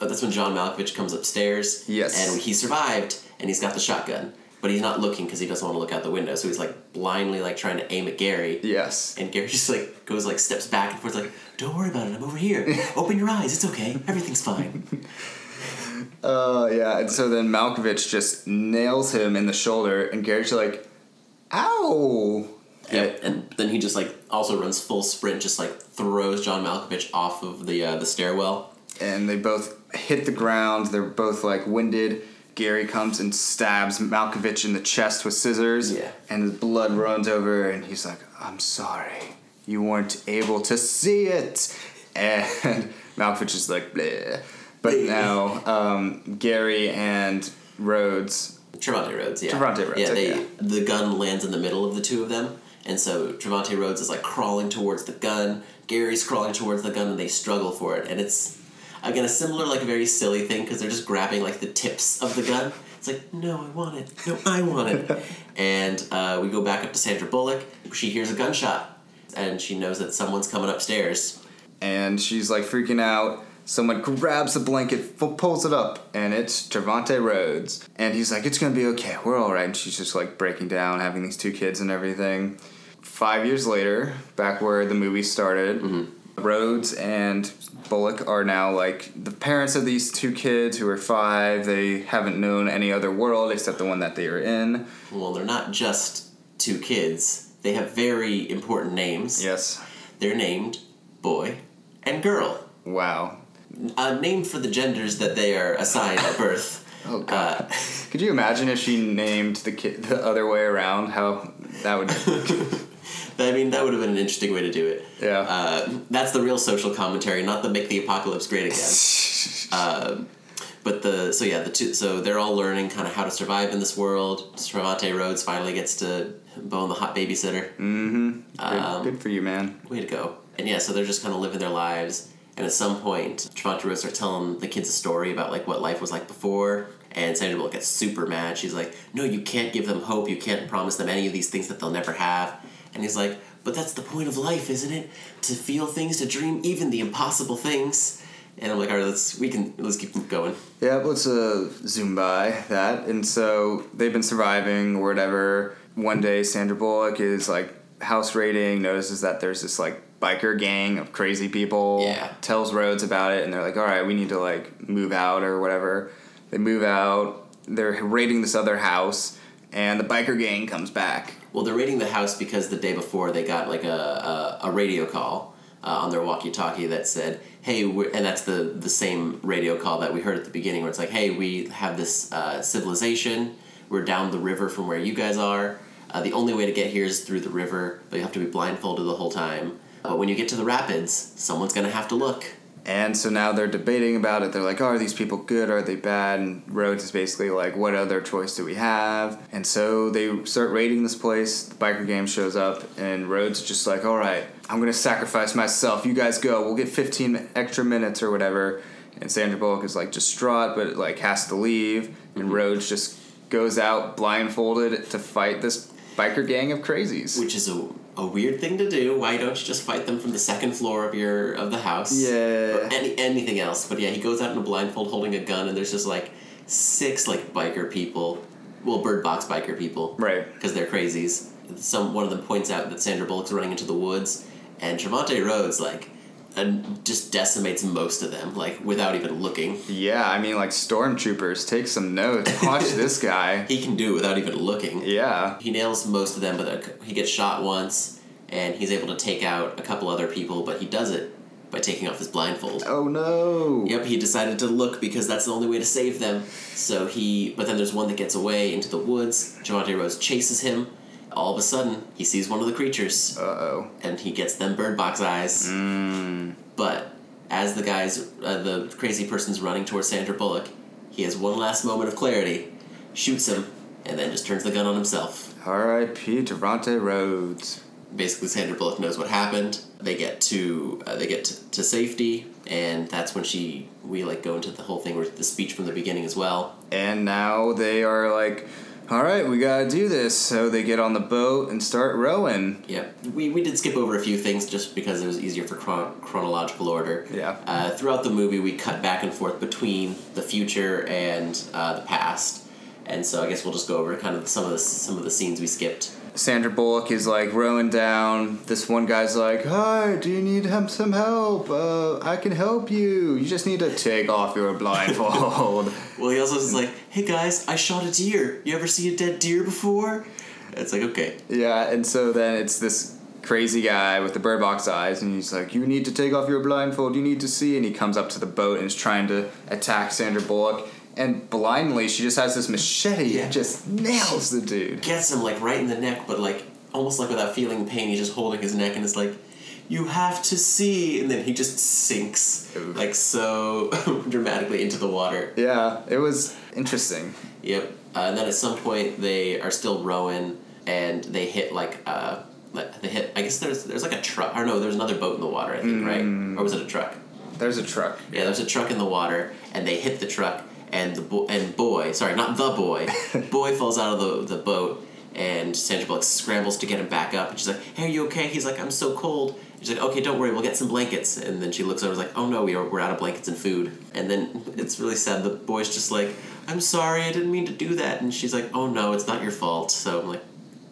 Uh, that's when John Malkovich comes upstairs. Yes. And he survived, and he's got the shotgun, but he's not looking because he doesn't want to look out the window. So he's like blindly like trying to aim at Gary. Yes. And Gary just like goes like steps back and forth, like, "Don't worry about it. I'm over here. Open your eyes. It's okay. Everything's fine." Uh, yeah, and so then Malkovich just nails him in the shoulder, and Gary's like, ow! Yep. And then he just like also runs full sprint, just like throws John Malkovich off of the uh, the stairwell. And they both hit the ground, they're both like winded. Gary comes and stabs Malkovich in the chest with scissors, Yeah. and his blood runs over, and he's like, I'm sorry, you weren't able to see it. And Malkovich is like, bleh. But now, um, Gary and Rhodes Trevante Rhodes, yeah. Trevante Rhodes, Yeah, they okay. the gun lands in the middle of the two of them, and so Trevante Rhodes is like crawling towards the gun. Gary's crawling towards the gun, and they struggle for it. And it's again a similar, like very silly thing because they're just grabbing like the tips of the gun. It's like, no, I want it. No, I want it. and uh, we go back up to Sandra Bullock. She hears a gunshot, and she knows that someone's coming upstairs. and she's like freaking out. Someone grabs the blanket, pulls it up, and it's Trevante Rhodes. And he's like, "It's gonna be okay. We're all right." And she's just like breaking down, having these two kids and everything. Five years later, back where the movie started, Rhodes and Bullock are now like the parents of these two kids who are five. They haven't known any other world except the one that they are in. Well, they're not just two kids. They have very important names. Yes. They're named boy and girl. Wow. uh, named for the genders that they are assigned at birth. Oh god. Uh, Could you imagine if she named the kid the other way around? How that would I mean, that would have been an interesting way to do it. Yeah. Uh, that's the real social commentary, not the make the apocalypse great again. uh, but the so yeah the two so they're all learning kind of how to survive in this world. Trevante Rhodes finally gets to bone the hot babysitter. good, Um, good for you, man. Way to go. And yeah, so they're just kind of living their lives. And at some point, Trevante Rhodes starts telling the kids a story about like what life was like before. And Sandra Bullock gets super mad. She's like, "No, you can't give them hope. You can't promise them any of these things that they'll never have." And he's like, "But that's the point of life, isn't it? To feel things, to dream even the impossible things." And I'm like, "All right, let's we can let's keep going." Yeah, let's uh, zoom by that. And so they've been surviving or whatever. One day, Sandra Bullock is like house raiding, notices that there's this like biker gang of crazy people. Yeah. Tells Rhodes about it, and they're like, all right, we need to like move out or whatever. They move out. They're raiding this other house, and the biker gang comes back. Well, they're raiding the house because the day before they got like a, a, a radio call uh, on their walkie-talkie that said, "Hey," and that's the the same radio call that we heard at the beginning, where it's like, "Hey, we have this uh, civilization. We're down the river from where you guys are. Uh, the only way to get here is through the river, but you have to be blindfolded the whole time. But when you get to the rapids, someone's gonna have to look." And so now they're debating about it. They're like, oh, are these people good? Are they bad? And Rhodes is basically like, what other choice do we have? And so they start raiding this place. The biker game shows up, and Rhodes is just like, all right, I'm going to sacrifice myself. You guys go. We'll get 15 extra minutes or whatever. And Sandra Bullock is like distraught, but like has to leave. And mm-hmm. Rhodes just goes out blindfolded to fight this biker gang of crazies. Which is a, a weird thing to do. Why don't you just fight them from the second floor of your of the house? Yeah. Or any anything else. But yeah, he goes out in a blindfold holding a gun, and there's just like six like biker people, well, bird box biker people, Right. Because they're crazies. Some one of them points out that Sandra Bullock's running into the woods, and Trevante Rhodes like, and just decimates most of them like without even looking. Yeah, I mean, like stormtroopers, take some notes. Watch this guy. He can do it without even looking. Yeah. He nails most of them, but uh, he gets shot once, and he's able to take out a couple other people. But he does it by taking off his blindfold. Oh no. Yep, he decided to look because that's the only way to save them. So he, but then there's one that gets away into the woods. Trevante Rhodes chases him. All of a sudden, he sees one of the creatures, Uh oh. and he gets them bird box eyes. Mm. But as the guy's, uh, the crazy person's running towards Sandra Bullock, he has one last moment of clarity, shoots him, and then just turns the gun on himself. R.I.P. Devontae Rhodes. Basically Sandra Bullock knows what happened. They get to uh, they get to, to safety, and that's when she we like go into the whole thing with the speech from the beginning as well. And now they are like, all right, we gotta do this. So they get on the boat and start rowing. Yep. We, we did skip over a few things just because it was easier for chron- chronological order. Yeah. Uh, throughout the movie, we cut back and forth between the future and uh, the past, and so I guess we'll just go over kind of some of the some of the scenes we skipped. Sandra Bullock is like rowing down. This one guy's like, "Hi, do you need some help? Uh, I can help you. You just need to take off your blindfold." Well, he also is like, "Hey guys, I shot a deer. You ever see a dead deer before?" It's like okay. yeah, and so then it's this crazy guy with the bird box eyes, and he's like, "You need to take off your blindfold. You need to see." And he comes up to the boat and is trying to attack Sandra Bullock. And blindly, she just has this machete Yeah. and just nails the dude. Gets him like right in the neck, but like almost like without feeling pain, he's just holding his neck and it's like, "You have to see," and then he just sinks like so dramatically into the water. Yeah, it was interesting. Yep. Uh, and then at some point they are still rowing and they hit like uh they hit I guess there's there's like a truck or no there's another boat in the water I think right or was it a truck There's a truck. yeah there's a truck in the water and they hit the truck and the bo- and boy sorry not the boy boy falls out of the the boat and Sandra Bullock scrambles to get him back up and she's like hey are you okay he's like I'm so cold She's like, okay, don't worry, we'll get some blankets. And then she looks over, and is like, oh no, we are, we're out of blankets and food. And then it's really sad. The boy's just like, I'm sorry, I didn't mean to do that. And she's like, oh no, it's not your fault. So I'm like,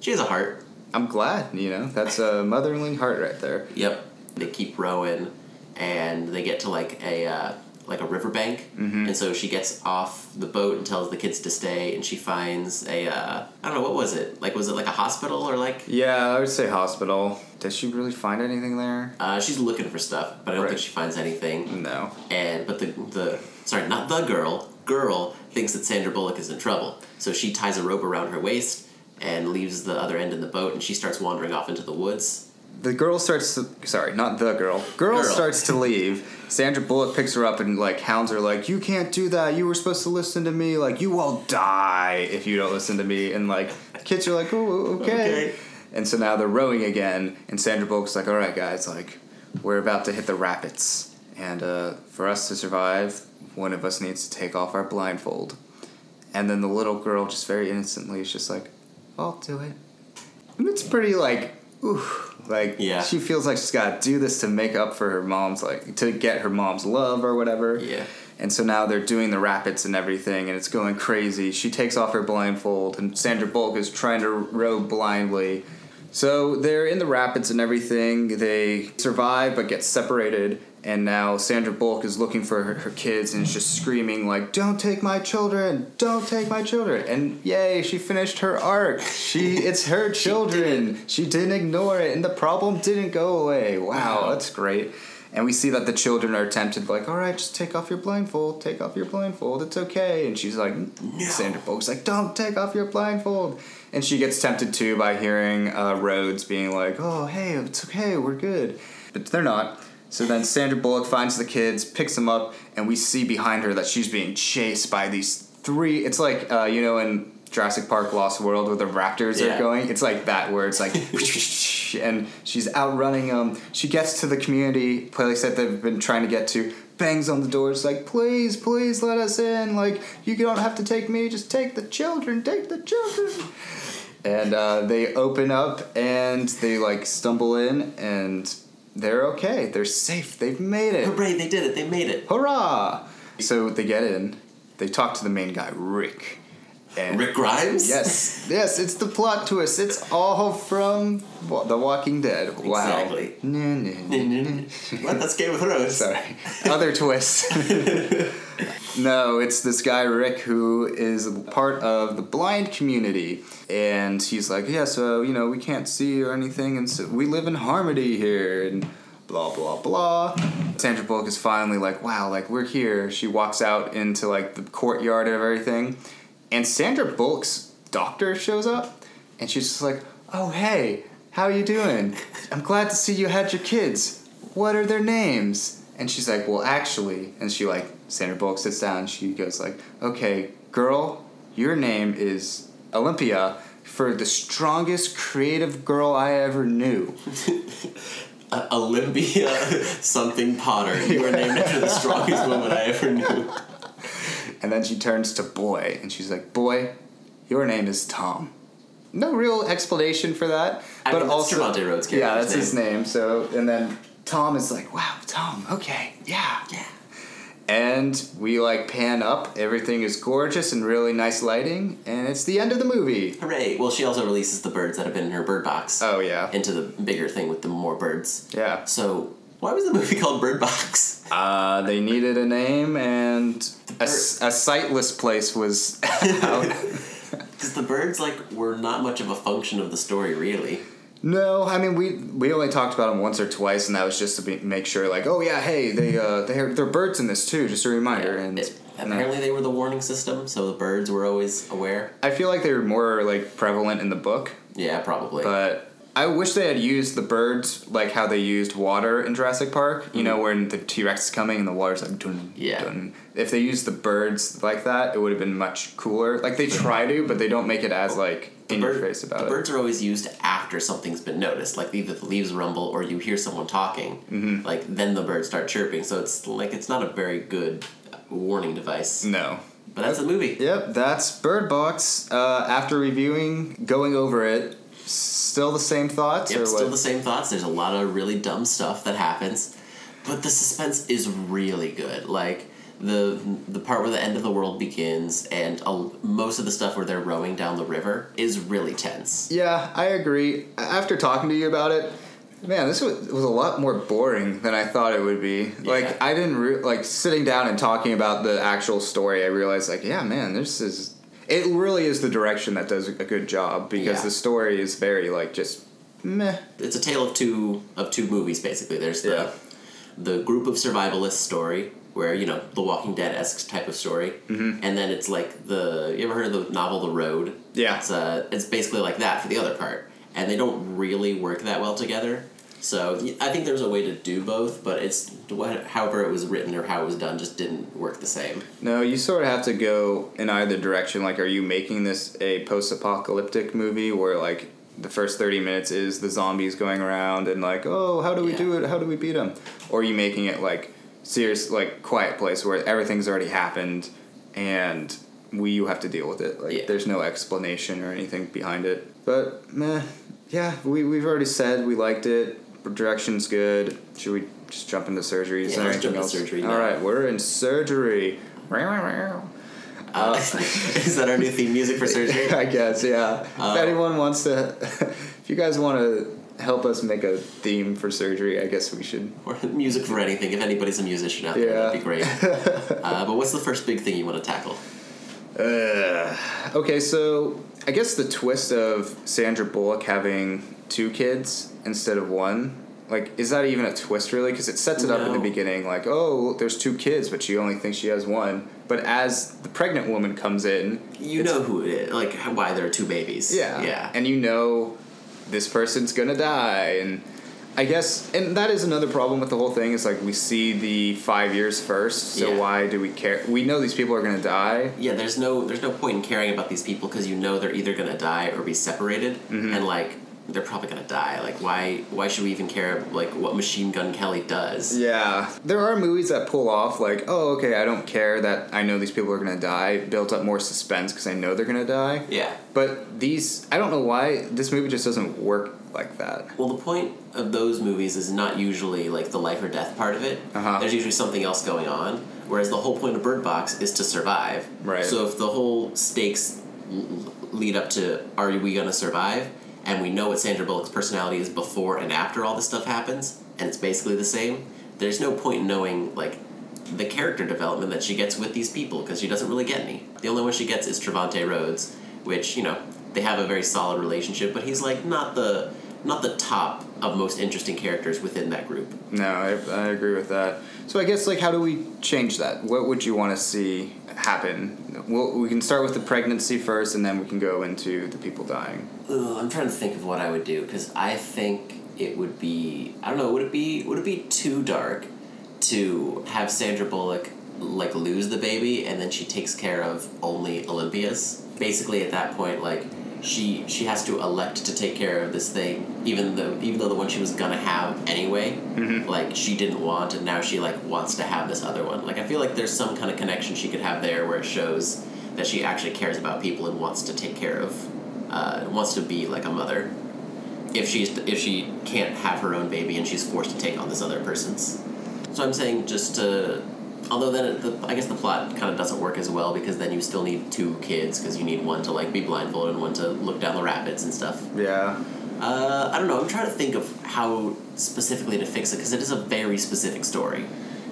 she has a heart. I'm glad, you know, that's a motherly heart right there. Yep. They keep rowing, and they get to like a uh, like a riverbank, Mm-hmm. and so she gets off the boat and tells the kids to stay, and she finds a uh, I don't know what was it like was it like a hospital or like Yeah, I would say hospital. Does she really find anything there? uh, she's looking for stuff, but I don't Right. think she finds anything. No. And but the the sorry not the girl girl thinks that Sandra Bullock is in trouble, so she ties a rope around her waist and leaves the other end in the boat, and she starts wandering off into the woods. The girl starts to, sorry, not the girl. Girl, Girl. starts to leave. Sandra Bullock picks her up and like hounds her like, "You can't do that. You were supposed to listen to me. Like you will die if you don't listen to me." And like kids are like, "Oh, okay." Okay. And so now they're rowing again, and Sandra Bullock's like, "All right, guys, like we're about to hit the rapids, and uh, for us to survive, one of us needs to take off our blindfold." And then the little girl just very innocently is just like, "I'll do it." And it's pretty like, ooh, like Yeah. she feels like she's got to do this to make up for her mom's like to get her mom's love or whatever. Yeah. And so now they're doing the rapids and everything, and it's going crazy. She takes off her blindfold, and Sandra Bullock is trying to row blindly. So they're in the rapids and everything. They survive but get separated, and now Sandra Bullock is looking for her, her kids and is just screaming like, "Don't take my children! Don't take my children!" And yay, she finished her arc. She it's her children. She didn't ignore it, and the problem didn't go away. Wow, Wow. that's great. And we see that the children are tempted, like, all right, just take off your blindfold, take off your blindfold, it's okay. And she's like, Sandra Bullock's like, don't take off your blindfold. And she gets tempted too by hearing uh, Rhodes being like, oh, hey, it's okay, we're good. But they're not. So then Sandra Bullock finds the kids, picks them up, and we see behind her that she's being chased by these three. It's like, uh, you know, in Jurassic Park Lost World where the raptors Yeah. are going. It's like that where it's like, and she's outrunning them. She gets to the community place that they've been trying to get to, bangs on the door. It's like, please, please let us in. Like, you don't have to take me, just take the children, take the children. And uh, they open up and they like stumble in and they're okay. They're safe. They've made it. Hooray! They did it. They made it. Hurrah! So they get in. They talk to the main guy, Rick. And Rick Grimes. Yes, yes, it's the plot twist. It's all from The Walking Dead. Wow. Exactly. What? That's Game of Thrones. Sorry. Other twist. no, it's this guy Rick who is part of the blind community, and he's like, yeah, so you know we can't see or anything, and so we live in harmony here, and blah blah blah. Sandra Bullock is finally like, wow, like we're here. She walks out into like the courtyard of everything, and Sandra Bullock's doctor shows up, and she's just like, oh hey, how are you doing? I'm glad to see you had your kids. What are their names? And she's like, well, actually, and she like Sandra Bullock sits down. She goes like, okay, girl, your name is Olympia, for the strongest creative girl I ever knew. Olympia something Potter. You were named after the strongest woman I ever knew. And then she turns to Boy and she's like, Boy, your name is Tom. No real explanation for that. I but mean, also Trevante Rhodes' Yeah, that's his name. So and then Tom is like, Wow, Tom, okay, yeah. Yeah. And we like pan up, everything is gorgeous and really nice lighting, and it's the end of the movie. Hooray! Well, she also releases the birds that have been in her bird box Oh yeah. into the bigger thing with the more birds. Yeah. So, why was the movie called Bird Box? Uh, they needed a name, and a sightless place was out. Because the birds like were not much of a function of the story, really. no, I mean we we only talked about them once or twice, and that was just to be, make sure, like, oh yeah, hey, they uh, they're they're birds in this too, just a reminder. And It- and apparently, they were the warning system, so the birds were always aware. I feel like they were more like prevalent in the book, Yeah, probably. but. I wish they had used the birds like how they used water in Jurassic Park. You know, when the T Rex is coming and the water's like dun Mm-hmm. Yeah. dun. If they used the birds like that, it would have been much cooler. Like they try to, but they don't make it as like in your face about the it. birds are always used after something's been noticed, like either the leaves rumble or you hear someone talking. Mm-hmm. Like then the birds start chirping. So it's like it's not a very good warning device. No. But that's the movie. Yep, that's Bird Box. Uh, after reviewing, going over it, still the same thoughts Yep, still what? the same thoughts. There's a lot of really dumb stuff that happens, but the suspense is really good. Like the the part where the end of the world begins, and a, most of the stuff where they're rowing down the river is really tense. yeah, I agree. After talking to you about it, man, this was, was a lot more boring than I thought it would be. Yeah. Like I didn't re- like sitting down and talking about the actual story. I realized like, yeah, man, this is it. Really is the direction that does a good job because Yeah. the story is very like just meh. It's a tale of two of two movies basically. There's the Yeah. the group of survivalists story. Where you know the Walking Dead esque type of story, mm-hmm. and then it's like the you ever heard of the novel The Road? Yeah. It's uh, it's basically like that for the other part, and they don't really work that well together. So I think there's a way to do both, but it's what, however it was written or how it was done just didn't work the same. No, you sort of have to go in either direction. Like, are you making this a post-apocalyptic movie where like the first thirty minutes is the zombies going around and like, oh, how do we Yeah. do it? How do we beat them? Or are you making it like serious, like quiet place where everything's already happened and we you have to deal with it. Like, Yeah. there's no explanation or anything behind it. But meh, yeah, we we've already said we liked it. Direction's good. Should we just jump into surgery? Is Yeah, let's jump into surgery All now. right, we're in surgery. Uh, is that our new theme music for surgery? I guess, yeah. Uh, if anyone wants to, if you guys want to help us make a theme for surgery, I guess we should. or music for anything. If anybody's a musician out there, Yeah. that'd be great. uh, but what's the first big thing you want to tackle? Uh, okay, so I guess the twist of Sandra Bullock having two kids instead of one. Like, is that even a twist, really? Because it sets it up in the beginning, like, oh, there's two kids, but she only thinks she has one. But as the pregnant woman comes in, You know who it is, like why there are two babies. Yeah. yeah. And you know this person's gonna die. And I guess, and that is another problem with the whole thing is like we see the five years first, so Yeah. why do we care? We know these people are gonna die. yeah, there's no there's no point in caring about these people because you know they're either gonna die or be separated, Mm-hmm. and like they're probably gonna die. Like why why should we even care like what Machine Gun Kelly does? Yeah. There are movies that pull off like, oh, okay, I don't care that I know these people are gonna die, built up more suspense because I know they're gonna die. Yeah. But these, I don't know why, this movie just doesn't work like that. Well, the point of those movies is not usually like the life or death part of it. Uh-huh. There's usually something else going on. Whereas the whole point of Bird Box is to survive. Right. So if the whole stakes l- lead up to are we gonna survive, and we know what Sandra Bullock's personality is before and after all this stuff happens, and it's basically the same. There's no point in knowing like the character development that she gets with these people because she doesn't really get any. The only one she gets is Trevante Rhodes, which you know they have a very solid relationship, but he's like not the not the top of most interesting characters within that group. No, I, I agree with that. So I guess like how do we change that? What would you want to see happen? Well, we can start with the pregnancy first, and then we can go into the people dying. Ugh, I'm trying to think of what I would do because I think it would be I don't know would it be would it be too dark to have Sandra Bullock like lose the baby and then she takes care of only Olympias basically at that point like she she has to elect to take care of this thing, even though even though the one she was gonna have anyway, like she didn't want, and now she like wants to have this other one. Like I feel like there's some kind of connection she could have there where it shows that she actually cares about people and wants to take care of, uh, wants to be like a mother. If she's if she can't have her own baby and she's forced to take on this other person's, so I'm saying just to, although then it, the, I guess the plot kind of doesn't work as well because then you still need two kids because you need one to like be blindfolded and one to look down the rapids and stuff. Yeah. Uh, I don't know. I'm trying to think of how specifically to fix it because it is a very specific story.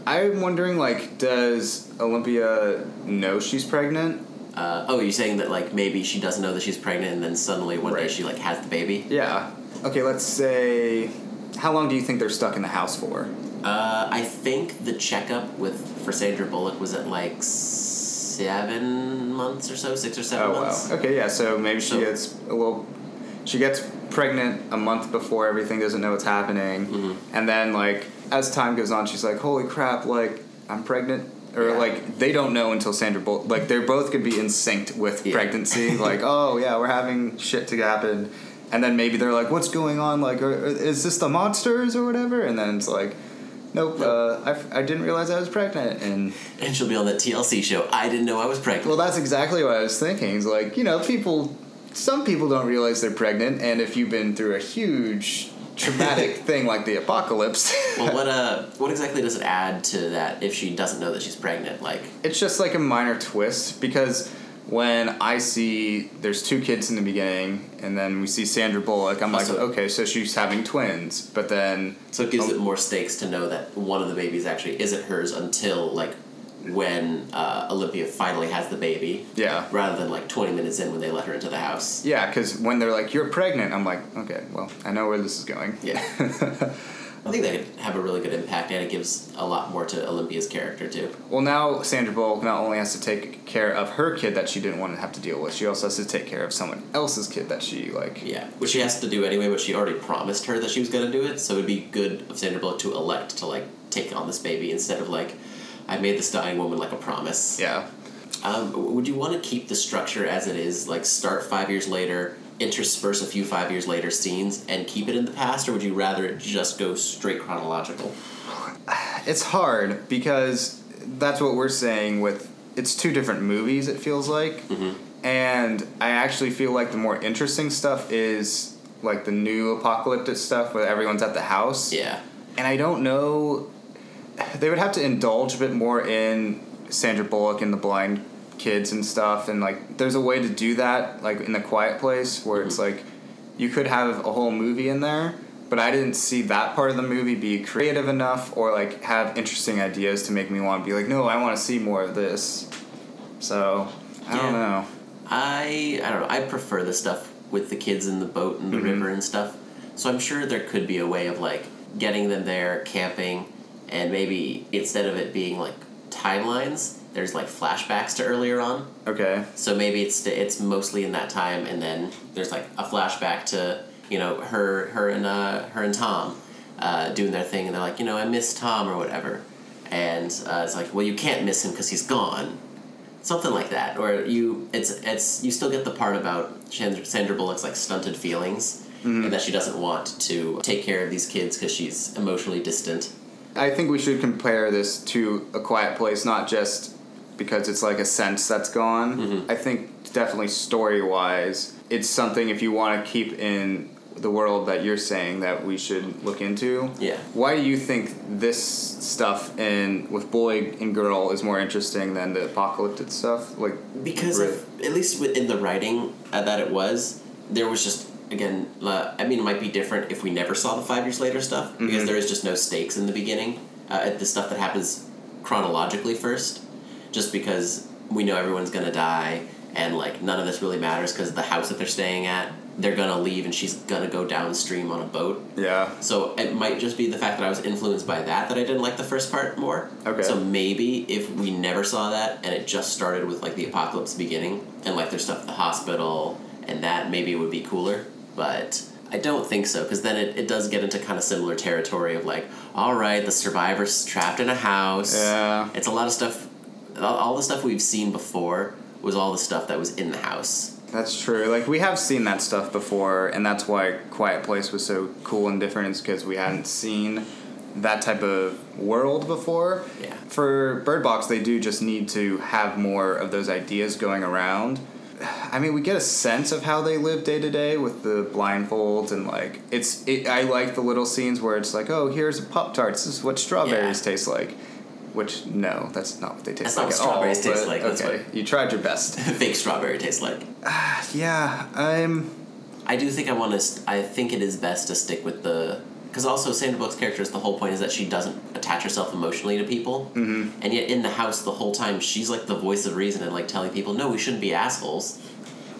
I'm wondering, like, does Olympia know she's pregnant? Uh, oh, you're saying that like maybe she doesn't know that she's pregnant and then suddenly one day she like has the baby. Yeah. Okay, let's say. How long do you think they're stuck in the house for? Uh, I think the checkup with for Sandra Bullock was at like seven months or so, six or seven Oh months. wow. Okay, yeah. So maybe she So- gets a little. She gets pregnant a month before everything doesn't know what's happening, Mhm. and then like as time goes on, she's like, "Holy crap! Like I'm pregnant." Or Yeah. like they don't know until Sandra Bullock. Like they're both could be in sync with Yeah. pregnancy. like oh yeah, we're having shit to happen, and then maybe they're like, "What's going on? Like, are, is this the monsters or whatever?" And then it's like, "Nope, uh, I, f- I didn't realize I was pregnant." And And she'll be on that TLC show. I didn't know I was pregnant. well, that's exactly what I was thinking. It's like, you know, people, some people don't realize they're pregnant, and if you've been through a huge traumatic thing like the apocalypse, well, what uh, what exactly does it add to that if she doesn't know that she's pregnant? Like, it's just like a minor twist because when I see there's two kids in the beginning, and then we see Sandra Bullock, I'm like, Also- okay, so she's having twins, but then so it gives it more stakes to know that one of the babies actually isn't hers until like when uh, Olympia finally has the baby, yeah. rather than like twenty minutes in when they let her into the house. Yeah, because when they're like, "You're pregnant," I'm like, "Okay, well, I know where this is going." Yeah. I think that could have a really good impact, and it gives a lot more to Olympia's character too. Well, now Sandra Bullock not only has to take care of her kid that she didn't want to have to deal with, she also has to take care of someone else's kid that she like. Yeah, which she has to do anyway, but she already promised her that she was gonna do it. So it'd be good of Sandra Bullock to elect to like take on this baby instead of like, I made this dying woman like a promise. Yeah. Um, would you want to keep the structure as it is, like start five years later, intersperse a few five years later scenes, and keep it in the past, or would you rather it just go straight chronological? It's hard because that's what we're saying with it's two different movies. It feels like, Mm-hmm. and I actually feel like the more interesting stuff is like the new apocalyptic stuff where everyone's at the house. Yeah. and I don't know. They would have to indulge a bit more in Sandra Bullock and the blind kids and stuff, and like, there's a way to do that, like in the Quiet Place, where it's like, you could have a whole movie in there, but I didn't see that part of the movie be creative enough or like have interesting ideas to make me want to be like, no, I want to see more of this. So I don't know. I I don't know. I prefer the stuff with the kids in the boat and the Mhm. river and stuff. So I'm sure there could be a way of like getting them there, camping, and maybe instead of it being like timelines, there's like flashbacks to earlier on. Okay. So maybe it's it's mostly in that time, and then there's like a flashback to you know her her and uh, her and Tom uh, doing their thing, and they're like you know I miss Tom or whatever, and uh, it's like well you can't miss him because he's gone, something like that, or you it's it's you still get the part about Sandra, Sandra Bullock's like stunted feelings. And that she doesn't want to take care of these kids because she's emotionally distant. I think we should compare this to A Quiet Place, not just because it's like a sense that's gone. Mhm. I think definitely story wise, it's something if you want to keep in the world that you're saying that we should look into. Yeah. Why do you think this stuff in with boy and girl is more interesting than the apocalyptic stuff? Like because of, at least within the writing uh, that it was there was just again uh, i mean it might be different if we never saw the five years later stuff because Mhm. there is just no stakes in the beginning uh, at the stuff that happens chronologically first just because we know everyone's gonna die and like none of this really matters because the house that they're staying at they're gonna leave and she's gonna go downstream on a boat yeah. so it might just be the fact that I was influenced by that that I didn't like the first part more. Okay. So maybe if we never saw that and it just started with like the apocalypse beginning and like there's stuff at the hospital and that maybe it would be cooler. But I don't think so because then it, it does get into kind of similar territory of like, all right, the survivor's trapped in a house. Yeah. It's a lot of stuff. All, the stuff we've seen before was all the stuff that was in the house. That's true. Like we have seen that stuff before, and that's why Quiet Place was so cool and different. Is because we hadn't seen that type of world before. Yeah. For Bird Box, they do just need to have more of those ideas going around. I mean, we get a sense of how they live day to day with the blindfolds and like it's. It, I like the little scenes where it's like, oh, here's a pop tart. This is what strawberries Yeah. taste like. Which no, that's not what they taste That's not what at all. strawberries taste like, that's Okay, you tried your best. Fake strawberry tastes like. yeah, I'm. I do think I want to. St- I think it is best to stick with the. Because also, Sandra Bullock's character is the whole point is that she doesn't attach herself emotionally to people, mm-hmm. and yet in the house the whole time she's like the voice of reason and like telling people, no, we shouldn't be assholes.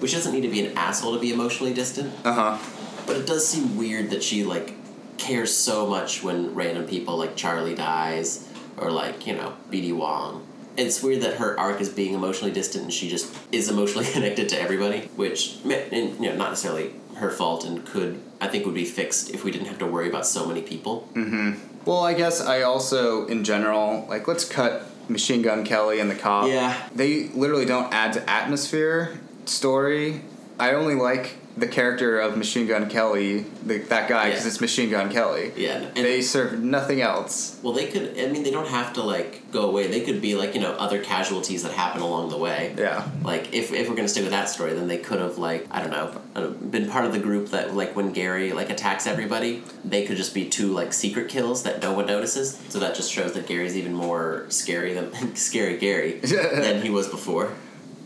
Which doesn't need to be an asshole to be emotionally distant, Uh huh. but it does seem weird that she like cares so much when random people like Charlie dies or like you know B.D. Wong. It's weird that her arc is being emotionally distant and she just is emotionally connected to everybody, which and, you know not necessarily her fault and could I think would be fixed if we didn't have to worry about so many people. Mhm. Well, I guess I also, in general, like let's cut Machine Gun Kelly and the cop. Yeah. They literally don't add to atmosphere, story. I only like the character of Machine Gun Kelly, the, that guy, because Yeah. it's Machine Gun Kelly. Yeah, and- They serve nothing else. Well, they could. I mean, they don't have to like go away. They could be like you know other casualties that happen along the way. Yeah. Like if, if we're gonna stick with that story, then they could have like I don't know uh, been part of the group that like when Gary like attacks everybody, they could just be two like secret kills that no one notices. So that just shows that Gary's even more scary than scary Gary than he was before.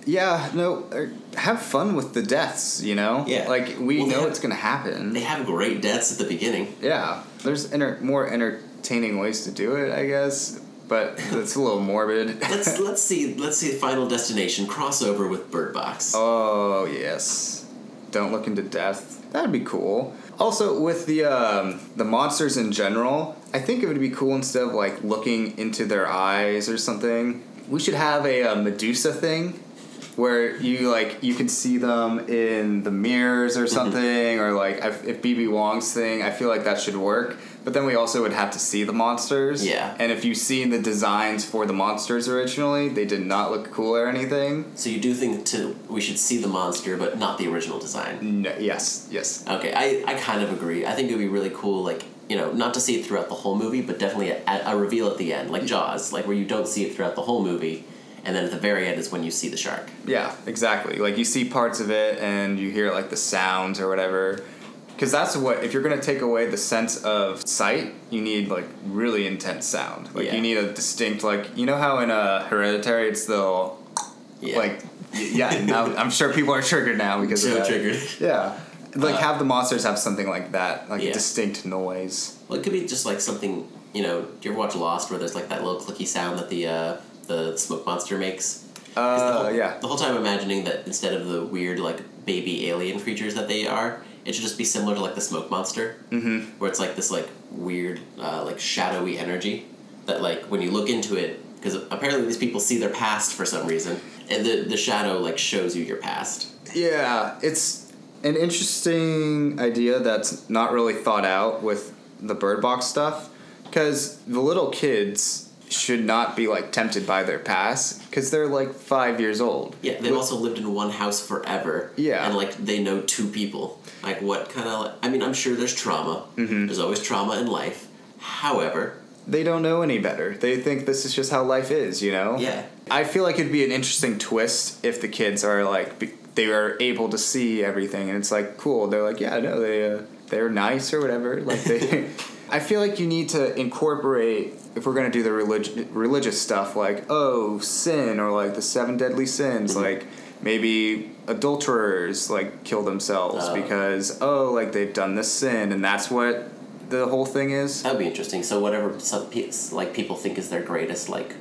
Yeah, no, er, have fun with the deaths, you know? Yeah. Like, we Well, know have- it's going to happen. They have great deaths at the beginning. Yeah, there's enter- more entertaining ways to do it, I guess, but it's a little morbid. Let's let's see let's see Final Destination crossover with Bird Box. oh yes, don't look into death. That'd be cool. Also, with the um, the monsters in general, I think it would be cool instead of like looking into their eyes or something. We should have a, uh Medusa thing where you like you can see them in the mirrors or mm-hmm. something, or like if, if BD Wong's thing, I feel like that should work. But then we also would have to see the monsters. Yeah. And if you've seen the designs for the monsters originally, they did not look cool or anything. So you do think to we should see the monster, but not the original design. No, yes, yes. Okay, I, I kind of agree. I think it would be really cool, like, you know, not to see it throughout the whole movie, but definitely a, a reveal at the end, like mm-hmm. Jaws, like where you don't see it throughout the whole movie, and then at the very end is when you see the shark. Yeah, exactly. Like you see parts of it and you hear like the sounds or whatever. Because that's what, if you're going to take away the sense of sight, you need like really intense sound. Like Yeah. you need a distinct, like, you know how in a Hereditary it's the, Yeah. like, yeah, now I'm sure people are triggered now because of so that. triggered. Yeah. Like Uh, have the monsters have something like that, like Yeah. a distinct noise. Well, it could be just like something, you know, do you ever watch Lost where there's like that little clicky sound that the uh, the smoke monster makes? 'Cause the Uh, whole, yeah. The whole time imagining that instead of the weird like baby alien creatures that they are, it should just be similar to like the smoke monster, mm-hmm. where it's like this like weird uh, like shadowy energy that like when you look into it, because apparently these people see their past for some reason, and the the shadow like shows you your past. Yeah, it's an interesting idea that's not really thought out with the bird box stuff because the little kids should not be like tempted by their past because they're like five years old. Yeah, they've With- also lived in one house forever. Yeah. And like they know two people. Like what kind of? I mean, I'm sure there's trauma. Mm-hmm. There's always trauma in life. However, they don't know any better. They think this is just how life is, you know? Yeah. I feel like it'd be an interesting twist if the kids are like be- they are able to see everything and it's like cool. They're like, yeah, no, they uh, they're nice or whatever. Like they I feel like you need to incorporate if we're going to do the relig- religious stuff like oh, sin or like the seven deadly sins, Mm-hmm. like maybe adulterers like kill themselves Oh. because oh, like they've done this sin and that's what the whole thing is. that would be interesting. So whatever some pe- like people think is their greatest like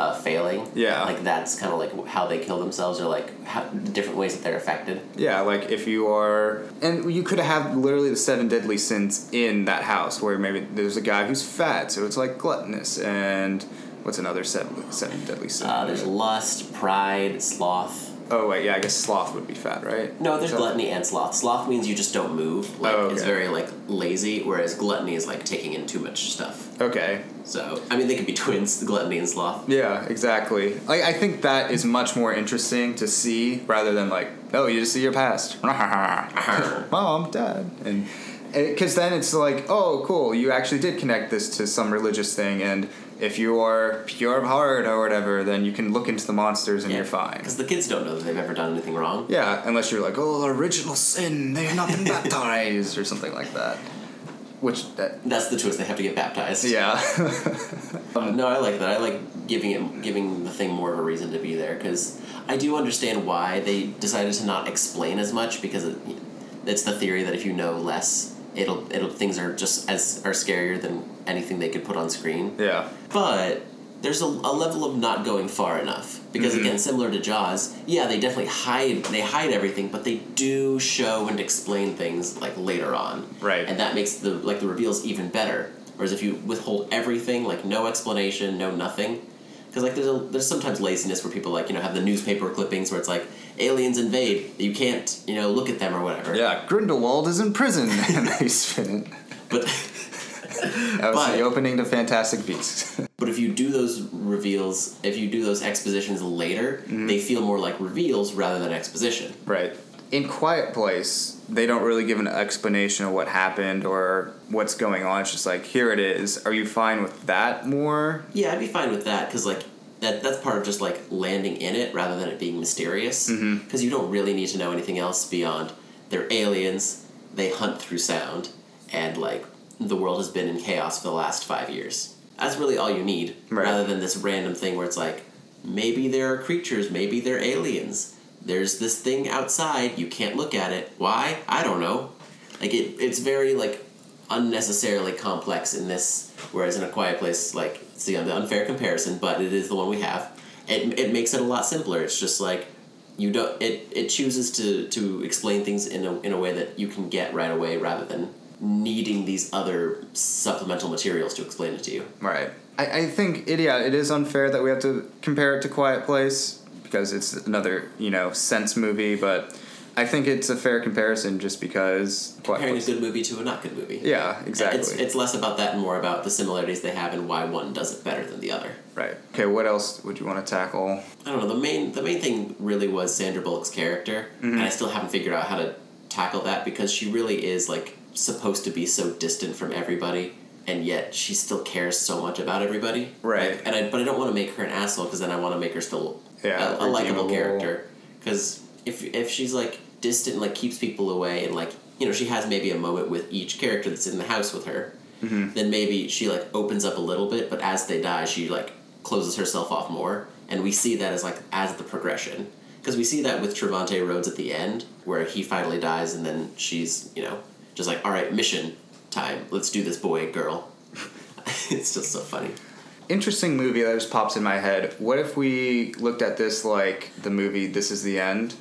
uh, failing. Yeah. Like that's kind of like how they kill themselves or like how, the different ways that they're affected. Yeah, like if you are, and you could have literally the seven deadly sins in that house, where maybe there's a guy who's fat, so it's like gluttonous, and what's another seven seven deadly sins? Uh, there's lust, pride, sloth. Oh wait, yeah, I guess sloth would be fat, right? No, there's So- gluttony and sloth. Sloth means you just don't move. Like Oh, it's very like lazy, whereas gluttony is like taking in too much stuff. Okay. So I mean, they could be twins, gluttony and sloth. Yeah, exactly. Like I think that is much more interesting to see rather than like, oh, you just see your past. Uh-huh. Mom, dad, and because then it's like, oh, cool, you actually did connect this to some religious thing, and if you are pure of heart or whatever, then you can look into the monsters and you're fine. Because the kids don't know that they've ever done anything wrong. Yeah, unless you're like, oh, original sin, they have not been baptized or something like that. Which that That's the twist. They have to get baptized. yeah. Uh, no, I like that. I like giving it, giving the thing more of a reason to be there because I do understand why they decided to not explain as much because it, it's the theory that if you know less, it'll it'll things are just as are scarier than anything they could put on screen. yeah. But there's a, a level of not going far enough because Mm-hmm. again, similar to Jaws, yeah, they definitely hide they hide everything, but they do show and explain things like later on, Right. And that makes the like the reveals even better. Whereas if you withhold everything, like no explanation, no nothing, because like there's a, there's sometimes laziness where people like you know have the newspaper clippings where it's like aliens invade, you can't you know look at them or whatever. Yeah, Grindelwald is in prison, and they spin it. But That was But- the opening to Fantastic Beasts. But if you do those reveals, if you do those expositions later, mm-hmm. they feel more like reveals rather than exposition. right. In Quiet Place, they don't really give an explanation of what happened or what's going on. It's just like, here it is. Are you fine with that more? Yeah, I'd be fine with that because like that that's part of just like landing in it rather than it being mysterious. Mm-hmm. Because you don't really need to know anything else beyond they're aliens, they hunt through sound, and like the world has been in chaos for the last five years. That's really all you need, Right. rather than this random thing where it's like maybe there are creatures, maybe they're aliens. There's this thing outside, you can't look at it. Why? I don't know. Like it, it's very like unnecessarily complex in this. Whereas in a quiet place, like see the unfair comparison, but it is the one we have. It, it makes it a lot simpler. It's just like you don't. It, it chooses to to explain things in a in a way that you can get right away, rather than needing these other supplemental materials to explain it to you. Right. I, I think it yeah, it is unfair that we have to compare it to Quiet Place because it's another, you know, sense movie, but I think it's a fair comparison just because Comparing a good movie to a not good movie. Yeah, exactly. It's, it's less about that and more about the similarities they have and why one does it better than the other. right. Okay, what else would you want to tackle? I don't know. The main the main thing really was Sandra Bullock's character, Mm-hmm. and I still haven't figured out how to tackle that because she really is like supposed to be so distant from everybody, and yet she still cares so much about everybody. Right. Like, and I but I don't want to make her an asshole because then I want to make her still Yeah, a, a likable character. Because if if she's like distant, and, like keeps people away, and like you know she has maybe a moment with each character that's in the house with her, Mm-hmm. then maybe she like opens up a little bit, but as they die, she like closes herself off more, and we see that as like as the progression. Because we see that with Trevante Rhodes at the end, where he finally dies, and then she's you know just like, all right, mission time. Let's do this, boy, girl. it's just so funny. Interesting movie that just pops in my head. What if we looked at this like the movie This Is the End?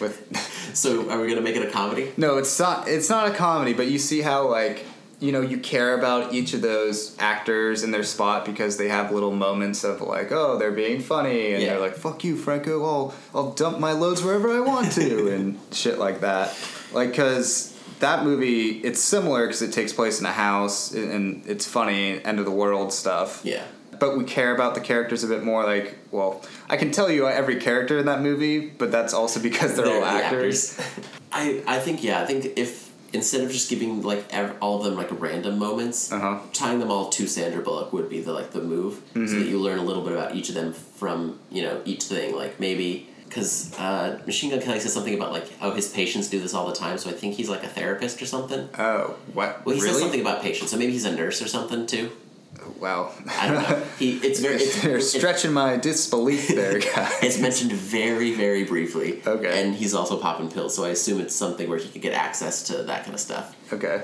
With So, are we gonna make it a comedy? No, it's not it's not a comedy, but you see how like you know you care about each of those actors in their spot because they have little moments of like oh they're being funny and Yeah. they're like fuck you Franco I'll I'll dump my loads wherever I want to and shit like that like because that movie it's similar because it takes place in a house and- and it's funny end of the world stuff Yeah. But we care about the characters a bit more like well I can tell you every character in that movie but that's also because they're, all the actors. I, I think yeah I think if instead of just giving like ev- all of them like random moments, Uh-huh. tying them all to Sandra Bullock would be the like the move, so Mm-hmm. that you learn a little bit about each of them from you know each thing. Like maybe because uh, Machine Gun Kelly says something about like oh his patients do this all the time, so I think he's like a therapist or something. Oh, what? Well, he really? says something about patients, so maybe he's a nurse or something too. Wow. I don't know. He it's very it's, You're it's- stretching my disbelief there, guys. It's mentioned very, very briefly. Okay. And he's also popping pills, so I assume it's something where he could get access to that kind of stuff. okay.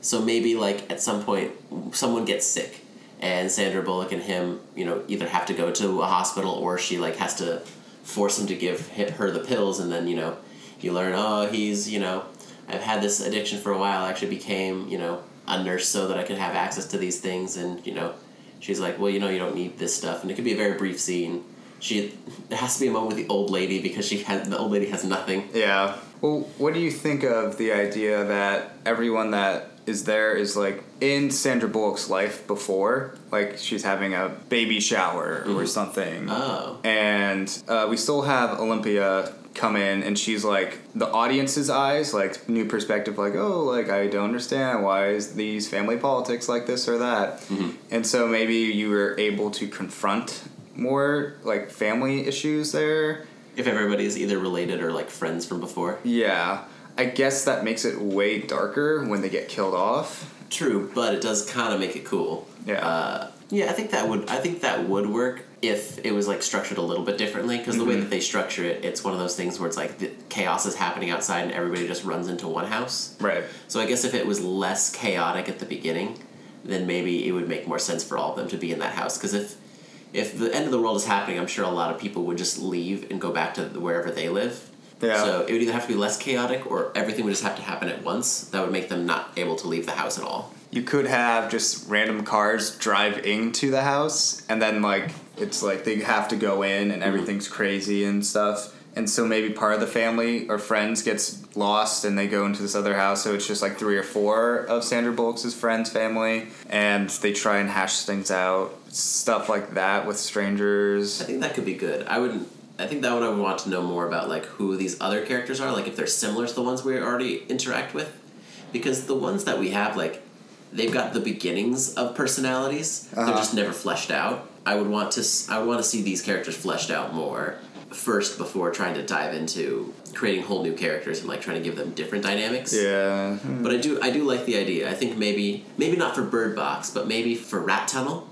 So maybe like at some point someone gets sick and Sandra Bullock and him, you know, either have to go to a hospital or she like has to force him to give her the pills and then, you know, you learn, oh, he's, you know, I've had this addiction for a while. I actually became, you know, a nurse so that I could have access to these things and, you know, she's like, well, you know, you don't need this stuff and it could be a very brief scene she there has to be a moment with the old lady because she has the old lady has nothing. Yeah. Well, what do you think of the idea that everyone that is there is like in Sandra Bullock's life before, like she's having a baby shower or something, Oh. and uh, we still have Olympia come in and she's like the audience's eyes like new perspective like oh like i don't understand why is these family politics like this or that and so maybe you were able to confront more like family issues there If everybody is either related or like friends from before. yeah i guess that makes it way darker when they get killed off True, but it does kind of make it cool. Yeah. Uh, yeah, I think that would I think that would work if it was like structured a little bit differently because the way that mm-hmm. they structure it, it's one of those things where it's like the chaos is happening outside and everybody just runs into one house. right So I guess if it was less chaotic at the beginning, then maybe it would make more sense for all of them to be in that house. Because if if the end of the world is happening, I'm sure a lot of people would just leave and go back to wherever they live. Yeah. So it would either have to be less chaotic or everything would just have to happen at once. That would make them not able to leave the house at all. You could have just random cars drive into the house and then like it's like they have to go in and mm-hmm. everything's crazy and stuff and so maybe part of the family or friends gets lost and they go into this other house so it's just like three or four of sandra bullock's friends family and they try and hash things out stuff like that with strangers. I think that could be good. I would. I think that one I would want to know more about, like who these other characters are, like if they're similar to the ones we already interact with, because the ones that we have, like, they've got the beginnings of personalities. They're Uh-huh. just never fleshed out. I would want to. I would want to see these characters fleshed out more first before trying to dive into creating whole new characters and like trying to give them different dynamics. yeah But I do. I do like the idea. I think maybe maybe not for Bird Box, but maybe for Rat Tunnel.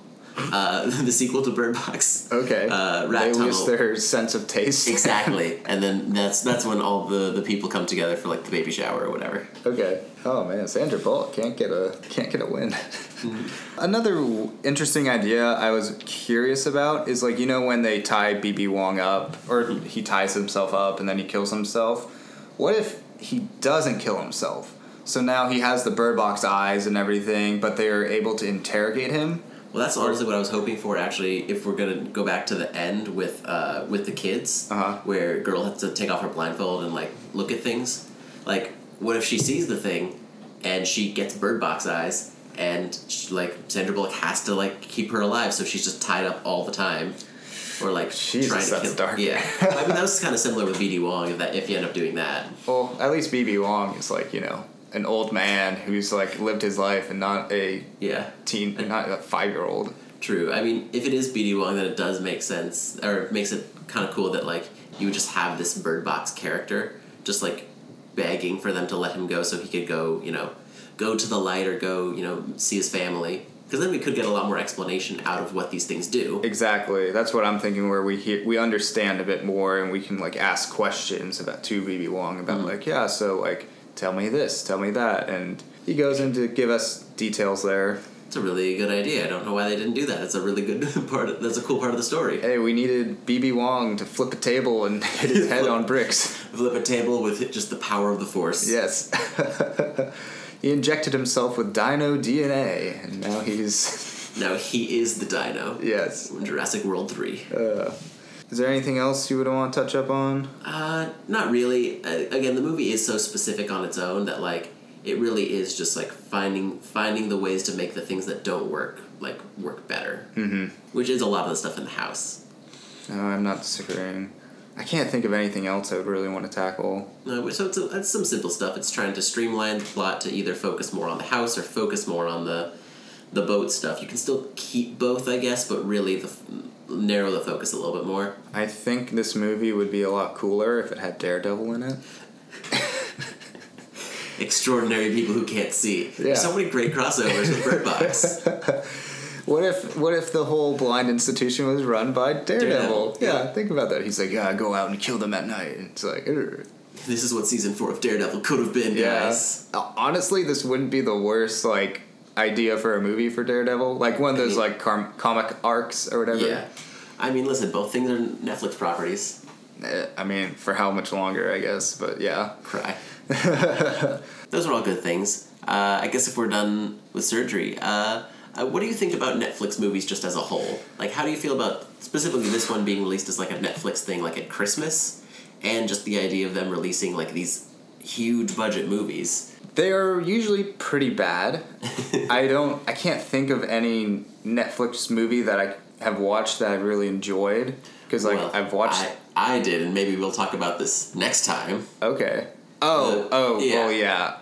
Uh, the sequel to Bird Box. okay Uh, Rat they Tunnel. lose their sense of taste Exactly, and then that's that's when all the, the people come together for like the baby shower or whatever. Okay. Oh man, Sandra Bullock can't get a can't get a win. Another w- interesting idea I was curious about is like you know when they tie BD Wong up or he ties himself up and then he kills himself. What if he doesn't kill himself? So now he has the bird box eyes and everything, but they are able to interrogate him. Well, that's honestly what I was hoping for. Actually, if we're gonna go back to the end with uh, with the kids, Uh-huh. where girl has to take off her blindfold and like look at things, like what if she sees the thing, and she gets bird box eyes, and she, like Sandra Bullock has to like keep her alive, so she's just tied up all the time, or like Jesus, trying to that's kill. dark. Yeah, I mean that was kind of similar with BD Wong. If that if you end up doing that, Well, at least BD Wong is like you know an old man who's like lived his life and not a yeah. teen, and not a five year old. True. I mean, if it is BD Wong, then it does make sense, or it makes it kind of cool that like you would just have this bird box character just like begging for them to let him go so he could go, you know, go to the light or go, you know, see his family. Because then we could get a lot more explanation out of what these things do. Exactly. That's what I'm thinking. Where we hear, we understand a bit more, and we can like ask questions about to BD Wong about mm-hmm. like yeah, so like tell me this, tell me that, and he goes in to give us details there. It's a really good idea. I don't know why they didn't do that. It's a really good part. Of, that's a cool part of the story. Hey, we needed BD Wong to flip a table and hit his head on bricks. Flip a table with just the power of the force. Yes. he injected himself with Dino DNA, and now he's Now he is the Dino. yes. in Jurassic World Three. Uh, is there anything else you would want to touch up on? Uh, not really. Uh, again, the movie is so specific on its own that like it really is just like finding finding the ways to make the things that don't work like work better. Mm-hmm. Which is a lot of the stuff in the house. No, I'm not disagreeing. I can't think of anything else I would really want to tackle. Uh, so it's, a, it's some simple stuff. It's trying to streamline the plot to either focus more on the house or focus more on the the boat stuff. You can still keep both, I guess, but really the narrow the focus a little bit more. I think this movie would be a lot cooler if it had Daredevil in it. Extraordinary people who can't see. Yeah. There's so many great crossovers with Bird Box. What if what if the whole blind institution was run by Daredevil? Daredevil, Yeah, yeah. think about that. He's like, yeah, go out and kill them at night. And it's like, "Ugh." this is what season four of Daredevil could have been, yeah. guys. Uh, Honestly, this wouldn't be the worst like idea for a movie for Daredevil. Like one of those mean- like comic arcs or whatever. Yeah. I mean, listen, both things are Netflix properties. Eh, I mean, for how much longer, I guess. But yeah. Cry. Those are all good things. Uh, I guess if we're done with surgery, uh, Uh, what do you think about Netflix movies just as a whole? Like, how do you feel about specifically this one being released as like a Netflix thing, like at Christmas, and just the idea of them releasing like these huge budget movies? They are usually pretty bad. I don't. I can't think of any Netflix movie that I have watched that I really enjoyed because like Well, I've watched. I, I did, and maybe we'll talk about this next time. okay. Oh. Uh, oh. yeah. Oh yeah.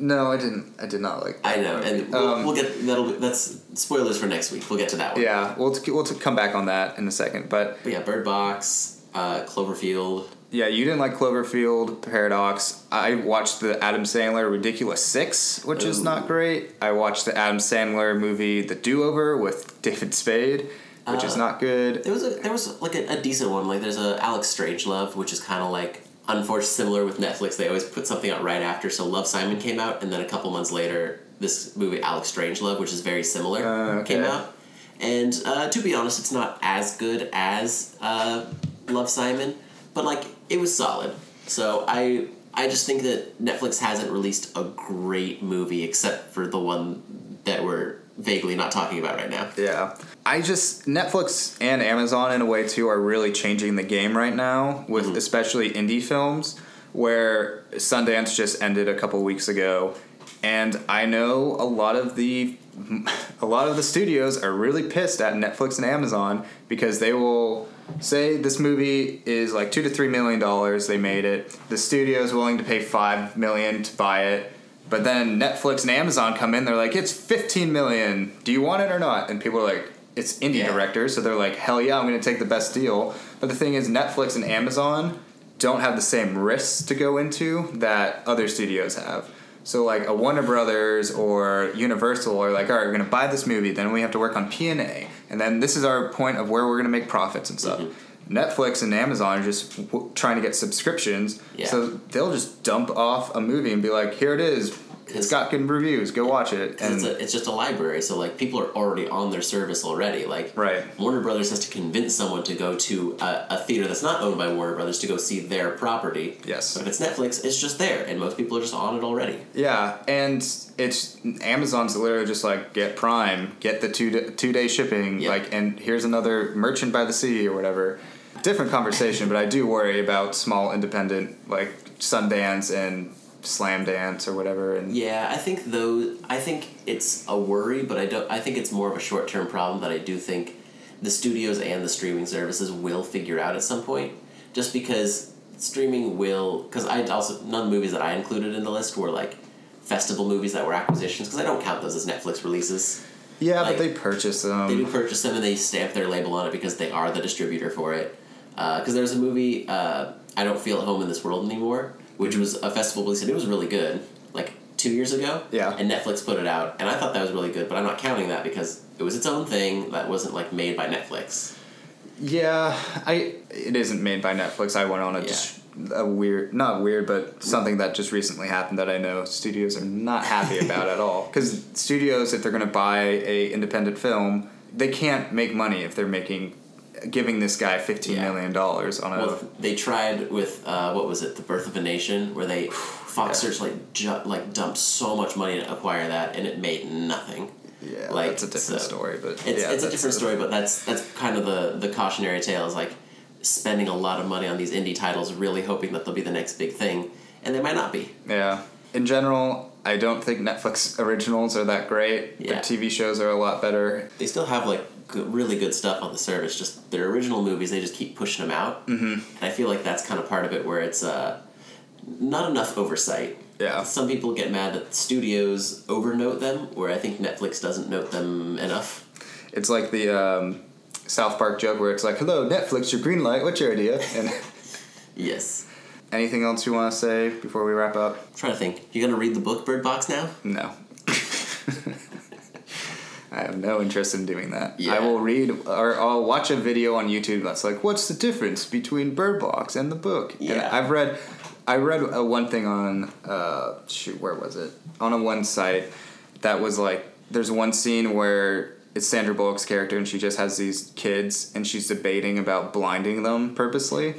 No, I didn't. I did not like. I know, movie. and we'll, Um, we'll get that'll be, that's spoilers for next week. We'll get to that one. Yeah, we'll t- we'll t- come back on that in a second, but But yeah, Bird Box, uh, Cloverfield. Yeah, you didn't like Cloverfield Paradox. I watched the Adam Sandler Ridiculous Six, which is not great. I watched the Adam Sandler movie The Do Over with David Spade, which is Uh, not good. There was a there was like a, a decent one. Like there's a Alex Strangelove, which is kind of like unfortunately similar with Netflix. They always put something out right after. So Love Simon came out, and then a couple months later, this movie Alex Strangelove, which is very similar, Uh, okay. came out. And uh, to be honest, it's not as good as uh, Love Simon, but like it was solid. So I I just think that Netflix hasn't released a great movie except for the one that we're vaguely not talking about right now. Yeah. I just Netflix and Amazon in a way too are really changing the game right now with Mm-hmm. especially indie films where Sundance just ended a couple weeks ago and I know a lot of the a lot of the studios are really pissed at Netflix and Amazon because they will say this movie is like 2 to 3 million dollars they made it the studio is willing to pay 5 million to buy it but then Netflix and Amazon come in, they're like, it's 15 million. Do you want it or not? And people are like, it's indie Yeah. directors, so they're like, hell yeah, I'm going to take the best deal. But the thing is, Netflix and Amazon don't have the same risks to go into that other studios have. So like a Warner Brothers or Universal are like, all right, we're going to buy this movie, then we have to work on P and then this is our point of where we're going to make profits and stuff. Mm-hmm. Netflix and Amazon are just w- trying to get subscriptions, Yeah. so they'll just dump off a movie and be like, "Here it is. It's got good reviews. Go watch it. And it's, a, it's just a library, so like people are already on their service already. Like Right. Warner Brothers has to convince someone to go to a, a theater that's not owned by Warner Brothers to go see their property. Yes. But if it's Netflix, it's just there, and most people are just on it already. yeah, and it's Amazon's literally just like get Prime, get the two d- two day shipping, Yeah. like, and here's another Merchant by the Sea or whatever. Different conversation, but I do worry about small independent like Sundance and Slam Dance or whatever. And Yeah, I think though I think it's a worry, but I don't. I think it's more of a short term problem that I do think the studios and the streaming services will figure out at some point. Just because streaming will, because I also none of the movies that I included in the list were like festival movies that were acquisitions because I don't count those as Netflix releases. yeah, like, but they purchase them. They do purchase them and they stamp their label on it because they are the distributor for it. Because there's a movie, uh, I Don't Feel at Home in This World Anymore, which was a festival release and it was really good, like two years ago. Yeah. And Netflix put it out, and I thought that was really good, but I'm not counting that because it was its own thing that wasn't like made by Netflix. Yeah, I it isn't made by Netflix. I went on a Yeah. just a weird, not weird, but something that just recently happened that I know studios are not happy about at all. Because studios, if they're going to buy a independent film, they can't make money if they're making giving this guy fifteen Yeah. million dollars on a. Well, they tried with uh, what was it, The Birth of a Nation, where they Fox Yeah. Search like ju- like dumped so much money to acquire that, and it made nothing. yeah, like, it's a different so- story, but It's, yeah, it's a different story, but that's that's kind of the the cautionary tale is like spending a lot of money on these indie titles, really hoping that they'll be the next big thing, and they might not be. Yeah. In general, I don't think Netflix originals are that great. Yeah. Their TV shows are a lot better. They still have like good, really good stuff on the service. Just their original movies, they just keep pushing them out, mm-hmm. and I feel like that's kind of part of it where it's uh, not enough oversight. Yeah. Some people get mad that studios overnote them, where I think Netflix doesn't note them enough. It's like the um, South Park joke where it's like, "Hello, Netflix, your green light. What's your idea?" And Yes. anything else you want to say before we wrap up? I'm trying to think. You gonna read the book Bird Box now? No. I have no interest in doing that. Yeah. I will read or I'll watch a video on YouTube that's like, "What's the difference between Bird Box and the book?" And Yeah. I've read, I read a one thing on, uh, shoot, where was it? On a one site that was like, there's one scene where it's Sandra Bullock's character and she just has these kids and she's debating about blinding them purposely,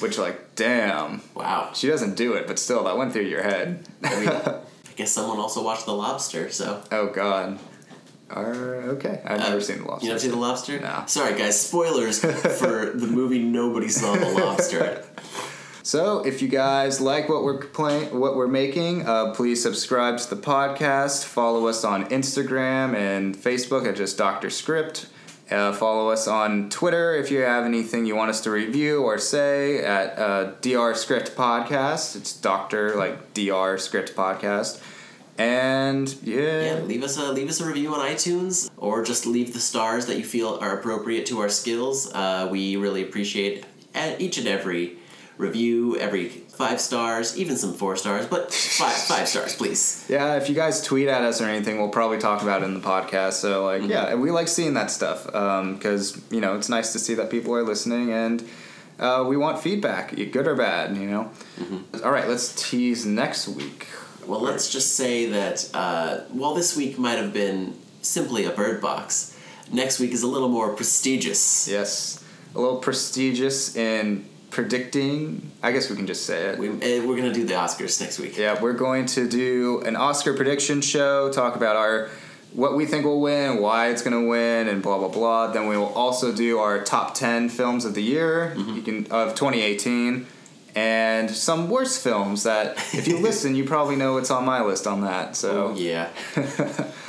which like, damn, Wow. she doesn't do it, but still, that went through your head. I mean, I guess someone also watched The Lobster. So Oh God. Uh, okay, I've never seen the lobster. you never seen The Lobster? No. Sorry, guys. Spoilers for the movie nobody saw, The Lobster. So, if you guys like what we're playing, what we're making, uh, please subscribe to the podcast. Follow us on Instagram and Facebook at just Doctor Script. Uh, follow us on Twitter if you have anything you want us to review or say at uh, DR Script Podcast. It's Doctor like DR Script Podcast. And yeah, Yeah, leave us a leave us a review on iTunes, or just leave the stars that you feel are appropriate to our skills. Uh, we really appreciate each and every review, every five stars, even some four stars, but five five stars, please. Yeah, if you guys tweet at us or anything, we'll probably talk about it in the podcast. So, like, yeah, we like seeing that stuff because, you know, it's nice to see that people are listening and uh, we want feedback, good or bad, you know? All right, let's tease next week. Well, let's just say that uh, while this week might have been simply a bird box, next week is a little more prestigious. Yes, a little prestigious in predicting. I guess we can just say it. We, uh, we're gonna do the Oscars next week. Yeah, we're going to do an Oscar prediction show, talk about our what we think will win, why it's going to win, and blah blah blah. Then we will also do our top ten films of the year, you can of 2018, and some worse films that if you listen, you probably know it's on my list on that. So Oh, yeah.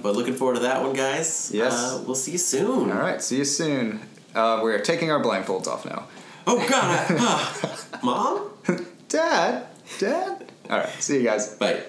but looking forward to that one, guys. Yes. Uh, we'll see you soon. all right, see you soon. Uh, we're taking our blindfolds off now. Oh God! I-. Mom. Dad, Dad. All right, see you guys. Bye.